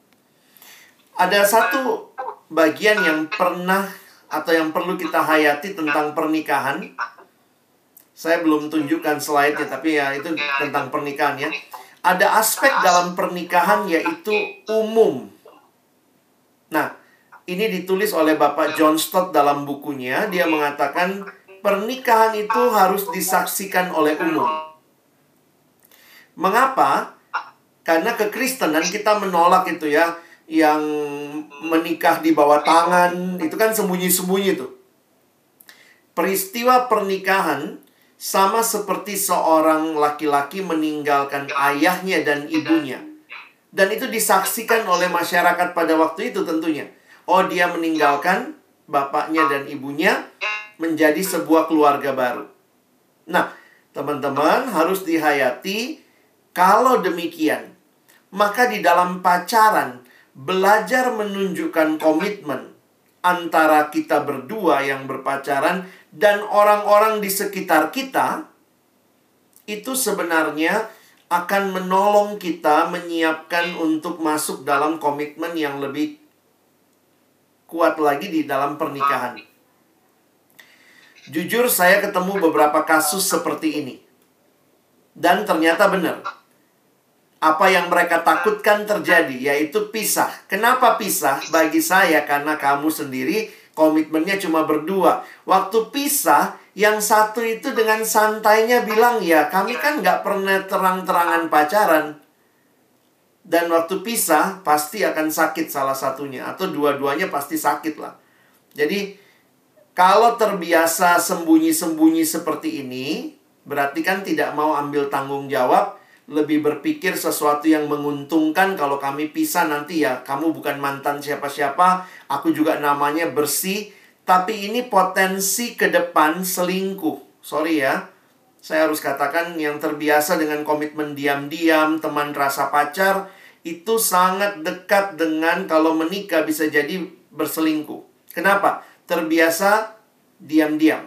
Ada satu bagian yang pernah atau yang perlu kita hayati tentang pernikahan. Saya belum tunjukkan slide-nya tapi ya itu tentang pernikahan ya ada aspek dalam pernikahan yaitu umum. Nah, ini ditulis oleh Bapak John Stott dalam bukunya. Dia mengatakan pernikahan itu harus disaksikan oleh umum. Mengapa? Karena kekristenan kita menolak itu ya, yang menikah di bawah tangan, itu kan sembunyi-sembunyi tuh. Peristiwa pernikahan sama seperti seorang laki-laki meninggalkan ayahnya dan ibunya. Dan itu disaksikan oleh masyarakat pada waktu itu tentunya. Oh, dia meninggalkan bapaknya dan ibunya menjadi sebuah keluarga baru. Nah, teman-teman harus dihayati kalau demikian, maka di dalam pacaran belajar menunjukkan komitmen antara kita berdua yang berpacaran dan orang-orang di sekitar kita itu sebenarnya akan menolong kita menyiapkan untuk masuk dalam komitmen yang lebih kuat lagi di dalam pernikahan. Jujur saya ketemu beberapa kasus seperti ini. Dan ternyata benar. Apa yang mereka takutkan terjadi yaitu pisah. Kenapa pisah? Bagi saya karena kamu sendiri komitmennya cuma berdua. Waktu pisah, yang satu itu dengan santainya bilang, ya kami kan nggak pernah terang-terangan pacaran. Dan waktu pisah, pasti akan sakit salah satunya. Atau dua-duanya pasti sakit lah. Jadi, kalau terbiasa sembunyi-sembunyi seperti ini, berarti kan tidak mau ambil tanggung jawab, lebih berpikir sesuatu yang menguntungkan. Kalau kami pisah nanti ya kamu bukan mantan siapa-siapa aku juga namanya bersih. Tapi ini potensi ke depan selingkuh. Sorry ya saya harus katakan yang terbiasa dengan komitmen diam-diam teman rasa pacar itu sangat dekat dengan kalau menikah bisa jadi berselingkuh. Kenapa? Terbiasa diam-diam.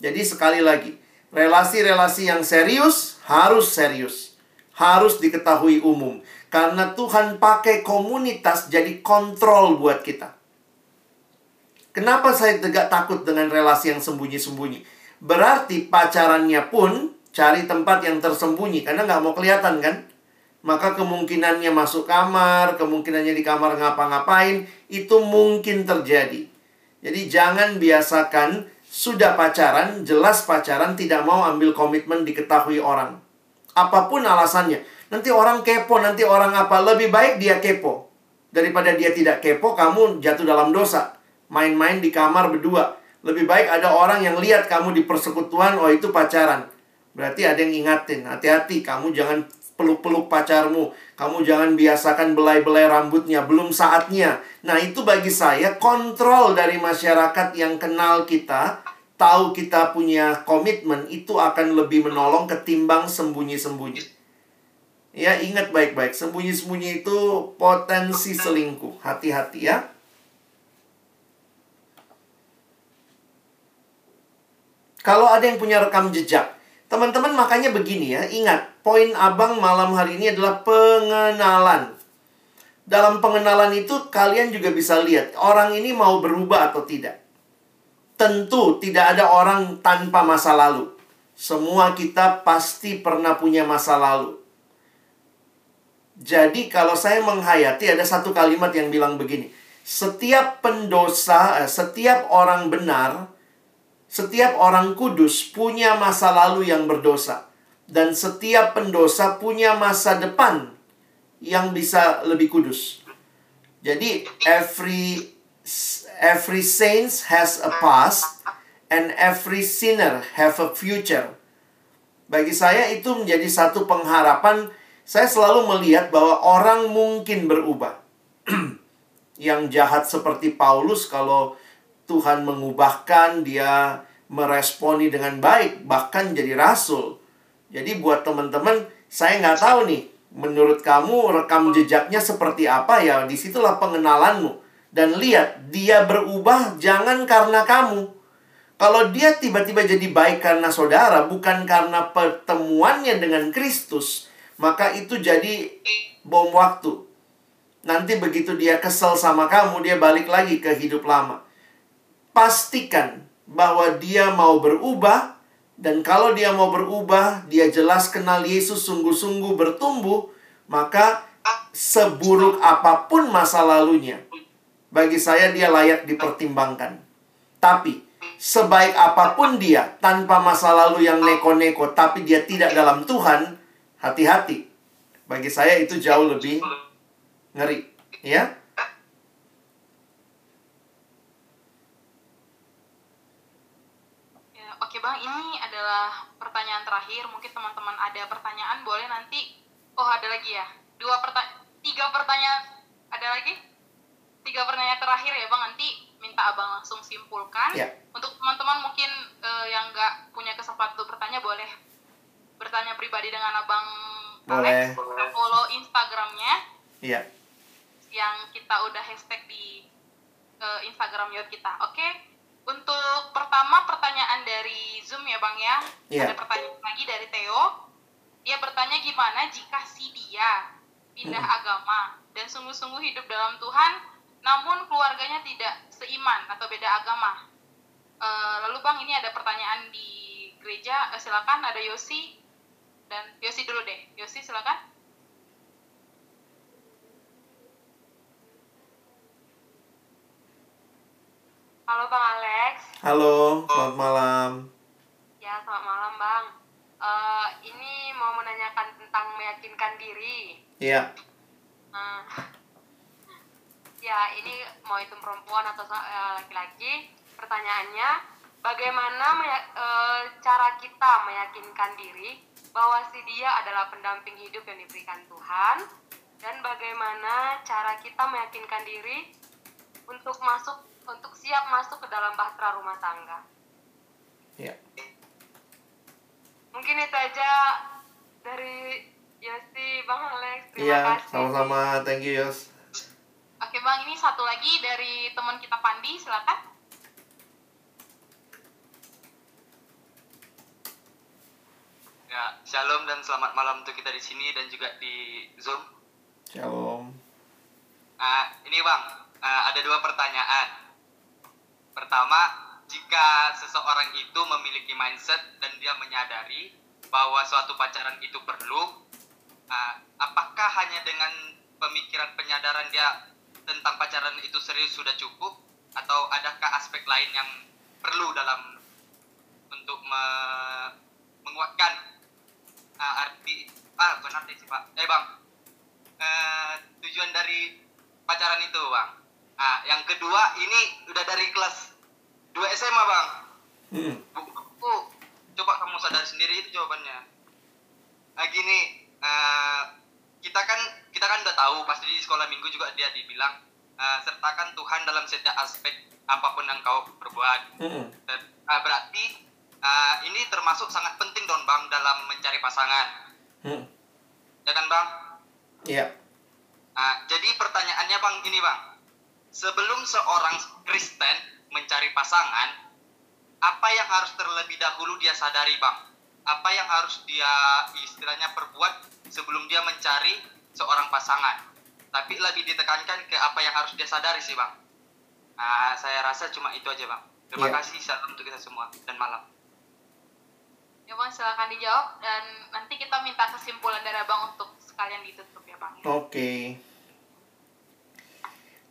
Jadi sekali lagi relasi-relasi yang serius harus serius. Harus diketahui umum. Karena Tuhan pakai komunitas jadi kontrol buat kita. Kenapa saya tegak takut dengan relasi yang sembunyi-sembunyi? Berarti pacarannya pun cari tempat yang tersembunyi. Karena nggak mau kelihatan kan? Maka kemungkinannya masuk kamar, kemungkinannya di kamar ngapa-ngapain, itu mungkin terjadi. Jadi jangan biasakan sudah pacaran, jelas pacaran tidak mau ambil komitmen diketahui orang. Apa pun alasannya. Nanti orang kepo, nanti orang apa. Lebih baik dia kepo. Daripada dia tidak kepo, kamu jatuh dalam dosa. Main-main di kamar berdua. Lebih baik ada orang yang lihat kamu di persekutuan, oh itu pacaran. Berarti ada yang ingatin, hati-hati, kamu jangan peluk-peluk pacarmu. Kamu jangan biasakan belai-belai rambutnya, belum saatnya. Nah, itu bagi saya kontrol dari masyarakat yang kenal kita, tahu kita punya komitmen, itu akan lebih menolong ketimbang sembunyi-sembunyi. Ya, ingat baik-baik, sembunyi-sembunyi itu potensi selingkuh. Hati-hati ya. Kalau ada yang punya rekam jejak, teman-teman makanya begini ya, ingat, poin abang malam hari ini adalah pengenalan. Dalam pengenalan itu kalian juga bisa lihat orang ini mau berubah atau tidak. Tentu tidak ada orang tanpa masa lalu. Semua kita pasti pernah punya masa lalu. Jadi kalau saya menghayati ada satu kalimat yang bilang begini. Setiap pendosa, eh, setiap orang benar, setiap orang kudus punya masa lalu yang berdosa dan setiap pendosa punya masa depan yang bisa lebih kudus. Jadi every every saints has a past and every sinner have a future. Bagi saya itu menjadi satu pengharapan. Saya selalu melihat bahwa orang mungkin berubah. <clears throat> yang jahat seperti Paulus kalau Tuhan mengubahkan dia meresponi dengan baik bahkan jadi rasul jadi buat teman-teman, saya nggak tahu nih, menurut kamu rekam jejaknya seperti apa ya? Di situlah pengenalanmu. Dan lihat, dia berubah jangan karena kamu. Kalau dia tiba-tiba jadi baik karena saudara, bukan karena pertemuannya dengan Kristus, maka itu jadi bom waktu. Nanti begitu dia kesel sama kamu, dia balik lagi ke hidup lama. Pastikan bahwa dia mau berubah Dan kalau dia mau berubah, dia jelas kenal Yesus sungguh-sungguh bertumbuh, maka seburuk apa pun masa lalunya, bagi saya dia layak dipertimbangkan. Tapi sebaik apa pun dia tanpa masa lalu yang neko-neko, tapi dia tidak dalam Tuhan, hati-hati. Bagi saya itu jauh lebih ngeri, ya. Ya, Oke bang, ini adalah pertanyaan terakhir. Mungkin teman-teman ada pertanyaan, boleh nanti. Oh ada lagi ya, dua pertanyaan, tiga pertanyaan, ada lagi? Tiga pertanyaan terakhir ya bang. Nanti minta abang langsung simpulkan. Ya. Untuk teman-teman mungkin eh, yang nggak punya kesempatan untuk bertanya, boleh bertanya pribadi dengan abang Boleh. Alex. Follow Instagramnya Iya. yang kita udah hashtag di eh, Instagram Yot kita. Oke. Untuk pertama pertanyaan dari Zoom ya Bang ya. Iya. Ada pertanyaan lagi dari Theo. Dia bertanya gimana jika si dia pindah agama dan sungguh-sungguh hidup dalam Tuhan namun keluarganya tidak seiman atau beda agama. Eh, lalu Bang ini ada pertanyaan di gereja. Eh, silakan ada Yosi dan Yosi dulu deh. Yosi silakan. Halo Bang Alex. Halo, selamat malam. Ya, selamat malam Bang. Eh, ini mau menanyakan tentang meyakinkan diri. Iya. Nah, ya ini mau itu perempuan atau eh, laki-laki. Pertanyaannya, bagaimana eh, cara kita meyakinkan diri bahwa si dia adalah pendamping hidup yang diberikan Tuhan dan bagaimana cara kita meyakinkan diri untuk masuk untuk siap masuk ke dalam bahtera rumah tangga. Iya. Mungkin itu aja dari Yosi, Bang Alex. Terima Iya, kasih. sama-sama. Thank you, Yos. Oke Bang, ini satu lagi dari teman kita Pandi, silakan. Ya, shalom dan selamat malam untuk kita di sini dan juga di Zoom. Shalom. Ah, ini Bang, ah, ada dua pertanyaan. Pertama, jika seseorang itu memiliki mindset dan dia menyadari bahwa suatu pacaran itu perlu, ah, apakah hanya dengan pemikiran penyadaran dia tentang pacaran itu serius sudah cukup? Atau adakah aspek lain yang perlu dalam untuk me- menguatkan ah, arti ah bukan arti sih pak. Eh bang. Eh, tujuan dari pacaran itu bang. Ah yang kedua ini udah dari kelas 2 SMA bang. Hmm. buku coba kamu sadar sendiri itu jawabannya. Ah gini eh, kita kan kita kan udah tahu pasti di sekolah minggu juga dia dibilang eh, sertakan Tuhan dalam setiap aspek apa pun yang kau perbuat Hmm. ah, berarti ah, ini termasuk sangat penting dong bang dalam mencari pasangan Hmm. ya kan bang Iya. Ah, jadi pertanyaannya bang ini bang, sebelum seorang Kristen mencari pasangan, apa yang harus terlebih dahulu dia sadari bang? Apa yang harus dia istilahnya perbuat sebelum dia mencari seorang pasangan? Tapi lebih ditekankan ke apa yang harus dia sadari sih bang. Ah, saya rasa cuma itu aja bang. Terima Iya. kasih salam untuk kita semua dan malam. Ya Bang, silakan dijawab dan nanti kita minta kesimpulan dari Abang untuk sekalian ditutup ya Bang. Oke.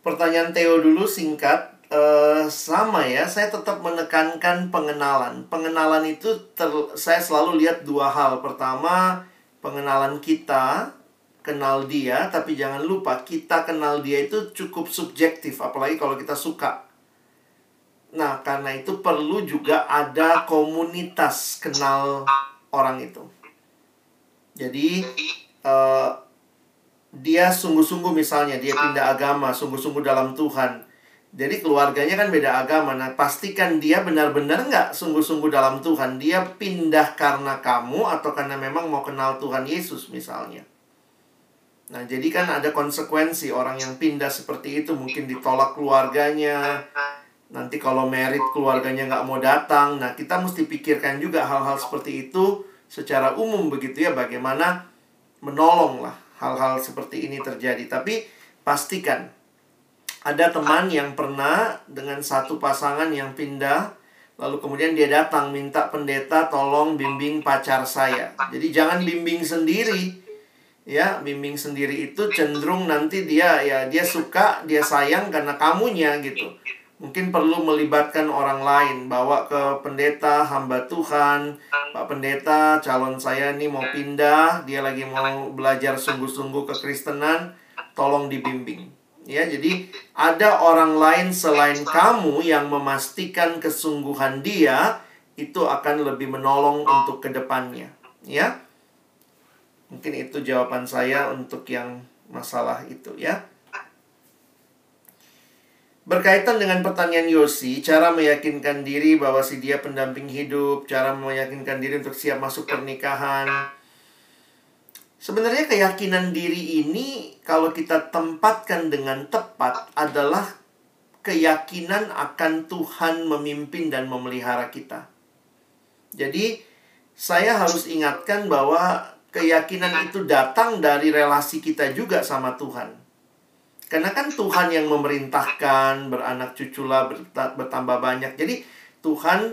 Pertanyaan Theo dulu singkat. Eh, sama ya, saya tetap menekankan pengenalan. Pengenalan itu ter- saya selalu lihat dua hal. Pertama, pengenalan kita kenal dia, tapi jangan lupa kita kenal dia itu cukup subjektif, apalagi kalau kita suka. Nah, karena itu perlu juga ada komunitas kenal orang itu. Jadi eh, dia sungguh-sungguh misalnya dia pindah agama, sungguh-sungguh dalam Tuhan. Jadi keluarganya kan beda agama. Nah, pastikan dia benar-benar nggak sungguh-sungguh dalam Tuhan. Dia pindah karena kamu atau karena memang mau kenal Tuhan Yesus misalnya. Nah, jadi kan ada konsekuensi orang yang pindah seperti itu mungkin ditolak keluarganya. Nanti kalau merit keluarganya nggak mau datang. Nah, kita mesti pikirkan juga hal-hal seperti itu secara umum begitu ya. Bagaimana menolong lah hal-hal seperti ini terjadi. Tapi pastikan ada teman yang pernah dengan satu pasangan yang pindah Lalu kemudian dia datang minta pendeta tolong bimbing pacar saya. Jadi jangan bimbing sendiri. Ya, bimbing sendiri itu cenderung nanti dia ya dia suka, dia sayang karena kamunya gitu. Mungkin perlu melibatkan orang lain, bawa ke pendeta, hamba Tuhan, Pak pendeta, calon saya nih mau pindah, dia lagi mau belajar sungguh-sungguh kekristenan, tolong dibimbing. Ya, jadi ada orang lain selain kamu yang memastikan kesungguhan dia itu akan lebih menolong untuk ke depannya. Ya, mungkin itu jawaban saya untuk yang masalah itu ya. Berkaitan dengan pertanyaan Yosi, cara meyakinkan diri bahwa si dia pendamping hidup, cara meyakinkan diri untuk siap masuk pernikahan. Sebenarnya keyakinan diri ini kalau kita tempatkan dengan tepat adalah keyakinan akan Tuhan memimpin dan memelihara kita. Jadi saya harus ingatkan bahwa keyakinan itu datang dari relasi kita juga sama Tuhan. Karena kan Tuhan yang memerintahkan beranak cuculah bertambah banyak. Jadi Tuhan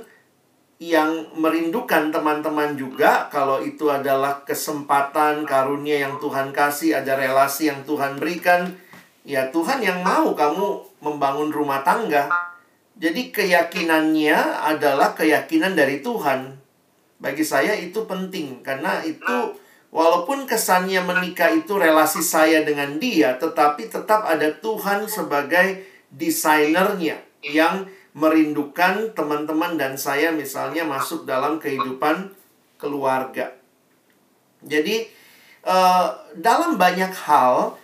yang merindukan teman-teman juga kalau itu adalah kesempatan karunia yang Tuhan kasih, ada relasi yang Tuhan berikan, ya Tuhan yang mau kamu membangun rumah tangga. Jadi keyakinannya adalah keyakinan dari Tuhan. Bagi saya itu penting karena itu walaupun kesannya menikah itu relasi saya dengan dia, tetapi tetap ada Tuhan sebagai desainernya yang merindukan teman-teman dan saya misalnya masuk dalam kehidupan keluarga. Jadi uh, dalam banyak hal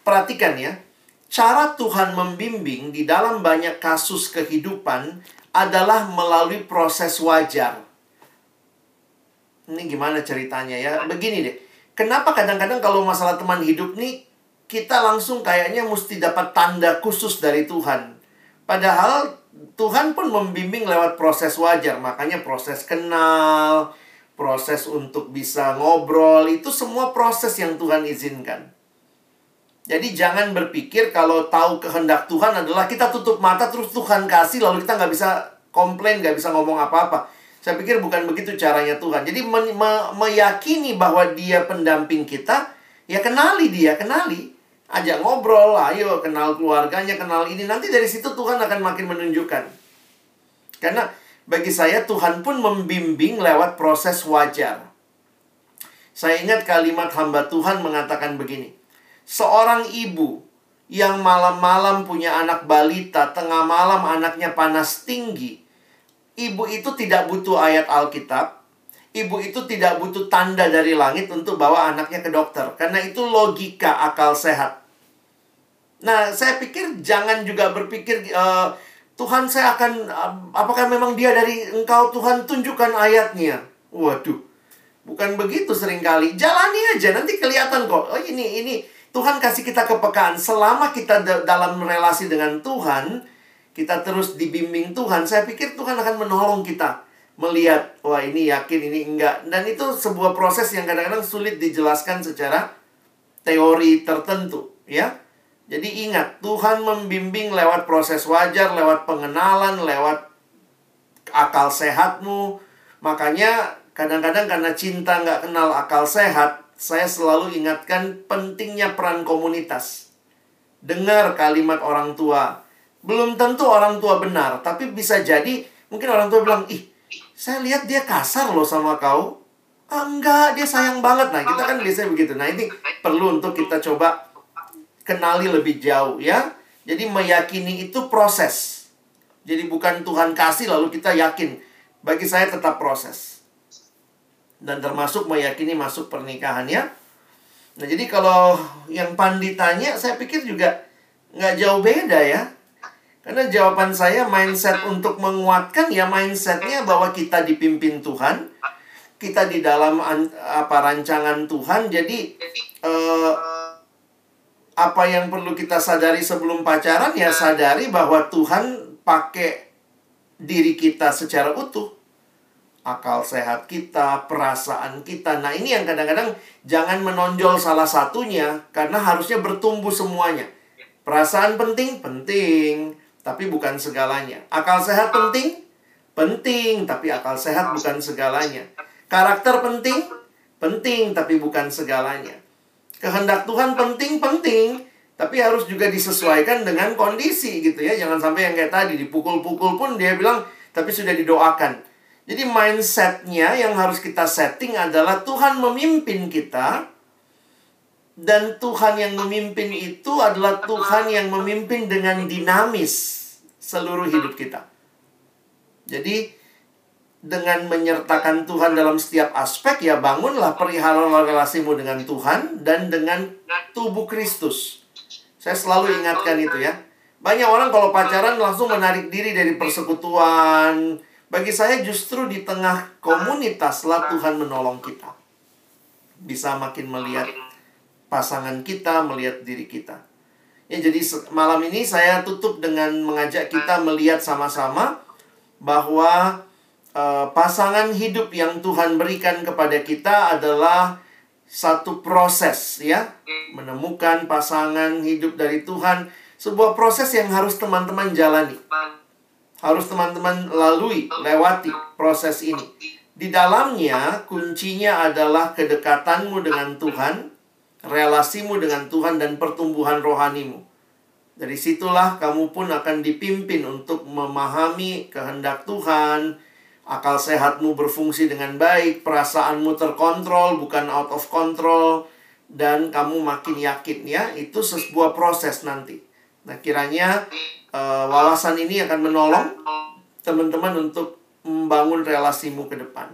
perhatikan ya, cara Tuhan membimbing di dalam banyak kasus kehidupan adalah melalui proses wajar. Ini gimana ceritanya ya? Begini deh. Kenapa kadang-kadang kalau masalah teman hidup nih kita langsung kayaknya mesti dapat tanda khusus dari Tuhan. Padahal Tuhan pun membimbing lewat proses wajar, makanya proses kenal, proses untuk bisa ngobrol, itu semua proses yang Tuhan izinkan. Jadi jangan berpikir kalau tahu kehendak Tuhan adalah kita tutup mata terus Tuhan kasih lalu kita nggak bisa komplain, nggak bisa ngomong apa-apa. Saya pikir bukan begitu caranya Tuhan. Jadi me me meyakini bahwa dia pendamping kita, ya kenali dia, kenali ajak ngobrol, ayo kenal keluarganya, kenal ini. Nanti dari situ Tuhan akan makin menunjukkan. Karena bagi saya Tuhan pun membimbing lewat proses wajar. Saya ingat kalimat hamba Tuhan mengatakan begini. Seorang ibu yang malam-malam punya anak balita, tengah malam anaknya panas tinggi. Ibu itu tidak butuh ayat Alkitab, ibu itu tidak butuh tanda dari langit untuk bawa anaknya ke dokter. Karena itu logika akal sehat. Nah, saya pikir jangan juga berpikir uh, Tuhan saya akan uh, apakah memang dia dari engkau Tuhan tunjukkan ayatnya. Waduh. Bukan begitu sering kali. Jalani aja nanti kelihatan kok. Oh ini ini Tuhan kasih kita kepekaan selama kita dalam relasi dengan Tuhan, kita terus dibimbing Tuhan. Saya pikir Tuhan akan menolong kita melihat wah ini yakin ini enggak. Dan itu sebuah proses yang kadang-kadang sulit dijelaskan secara teori tertentu ya. Jadi ingat Tuhan membimbing lewat proses wajar lewat pengenalan lewat akal sehatmu. Makanya kadang-kadang karena cinta nggak kenal akal sehat saya selalu ingatkan pentingnya peran komunitas. Dengar kalimat orang tua. Belum tentu orang tua benar tapi bisa jadi mungkin orang tua bilang ih saya lihat dia kasar loh sama kau. Ah, enggak, dia sayang banget. Nah, kita kan biasanya begitu. Nah, ini perlu untuk kita coba kenali lebih jauh ya. Jadi meyakini itu proses. Jadi bukan Tuhan kasih lalu kita yakin. Bagi saya tetap proses. Dan termasuk meyakini masuk pernikahan ya. Nah, jadi kalau yang panditanya saya pikir juga nggak jauh beda ya. Karena jawaban saya mindset untuk menguatkan ya mindsetnya bahwa kita dipimpin Tuhan, kita di dalam apa rancangan Tuhan. Jadi eh, apa yang perlu kita sadari sebelum pacaran ya sadari bahwa Tuhan pakai diri kita secara utuh. Akal sehat kita, perasaan kita. Nah, ini yang kadang-kadang jangan menonjol salah satunya karena harusnya bertumbuh semuanya. Perasaan penting, penting tapi bukan segalanya. Akal sehat penting, Penting, tapi akal sehat bukan segalanya. Karakter penting, penting, tapi bukan segalanya. Kehendak Tuhan penting, penting, tapi harus juga disesuaikan dengan kondisi gitu ya. Jangan sampai yang kayak tadi dipukul-pukul pun dia bilang, tapi sudah didoakan. Jadi mindsetnya yang harus kita setting adalah Tuhan memimpin kita, dan Tuhan yang memimpin itu adalah Tuhan yang memimpin dengan dinamis seluruh hidup kita. Jadi dengan menyertakan Tuhan dalam setiap aspek ya bangunlah perihal relasimu dengan Tuhan dan dengan tubuh Kristus. Saya selalu ingatkan itu ya. Banyak orang kalau pacaran langsung menarik diri dari persekutuan, bagi saya justru di tengah komunitaslah Tuhan menolong kita. Bisa makin melihat pasangan kita, melihat diri kita. Ya, jadi malam ini saya tutup dengan mengajak kita melihat sama-sama bahwa uh, pasangan hidup yang Tuhan berikan kepada kita adalah satu proses ya, menemukan pasangan hidup dari Tuhan, sebuah proses yang harus teman-teman jalani. Harus teman-teman lalui, lewati proses ini. Di dalamnya, kuncinya adalah kedekatanmu dengan Tuhan, relasimu dengan Tuhan, dan pertumbuhan rohanimu. Dari situlah kamu pun akan dipimpin untuk memahami kehendak Tuhan, akal sehatmu berfungsi dengan baik, perasaanmu terkontrol, bukan out of control, dan kamu makin yakin ya, itu sebuah proses nanti. Nah, kiranya uh, wawasan ini akan menolong teman-teman untuk membangun relasimu ke depan.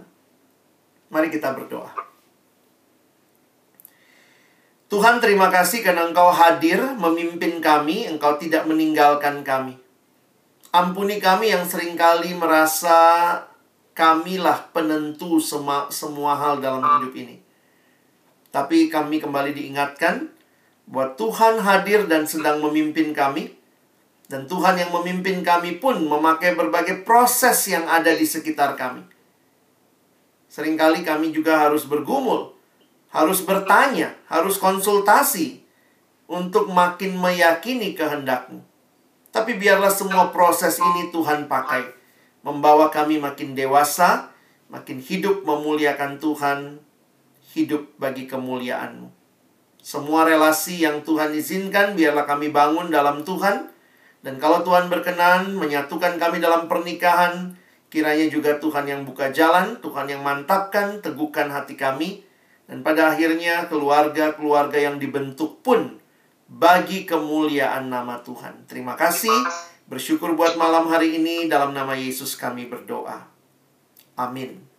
Mari kita berdoa. Tuhan terima kasih karena Engkau hadir memimpin kami, Engkau tidak meninggalkan kami. Ampuni kami yang sering kali merasa kamilah penentu semua, semua hal dalam hidup ini. Tapi kami kembali diingatkan bahwa Tuhan hadir dan sedang memimpin kami dan Tuhan yang memimpin kami pun memakai berbagai proses yang ada di sekitar kami. Seringkali kami juga harus bergumul, harus bertanya, harus konsultasi untuk makin meyakini kehendakmu. Tapi biarlah semua proses ini Tuhan pakai, membawa kami makin dewasa, makin hidup memuliakan Tuhan, hidup bagi kemuliaanmu. Semua relasi yang Tuhan izinkan, biarlah kami bangun dalam Tuhan, dan kalau Tuhan berkenan menyatukan kami dalam pernikahan, kiranya juga Tuhan yang buka jalan, Tuhan yang mantapkan, teguhkan hati kami. Dan pada akhirnya keluarga-keluarga yang dibentuk pun bagi kemuliaan nama Tuhan. Terima kasih. Bersyukur buat malam hari ini dalam nama Yesus kami berdoa. Amin.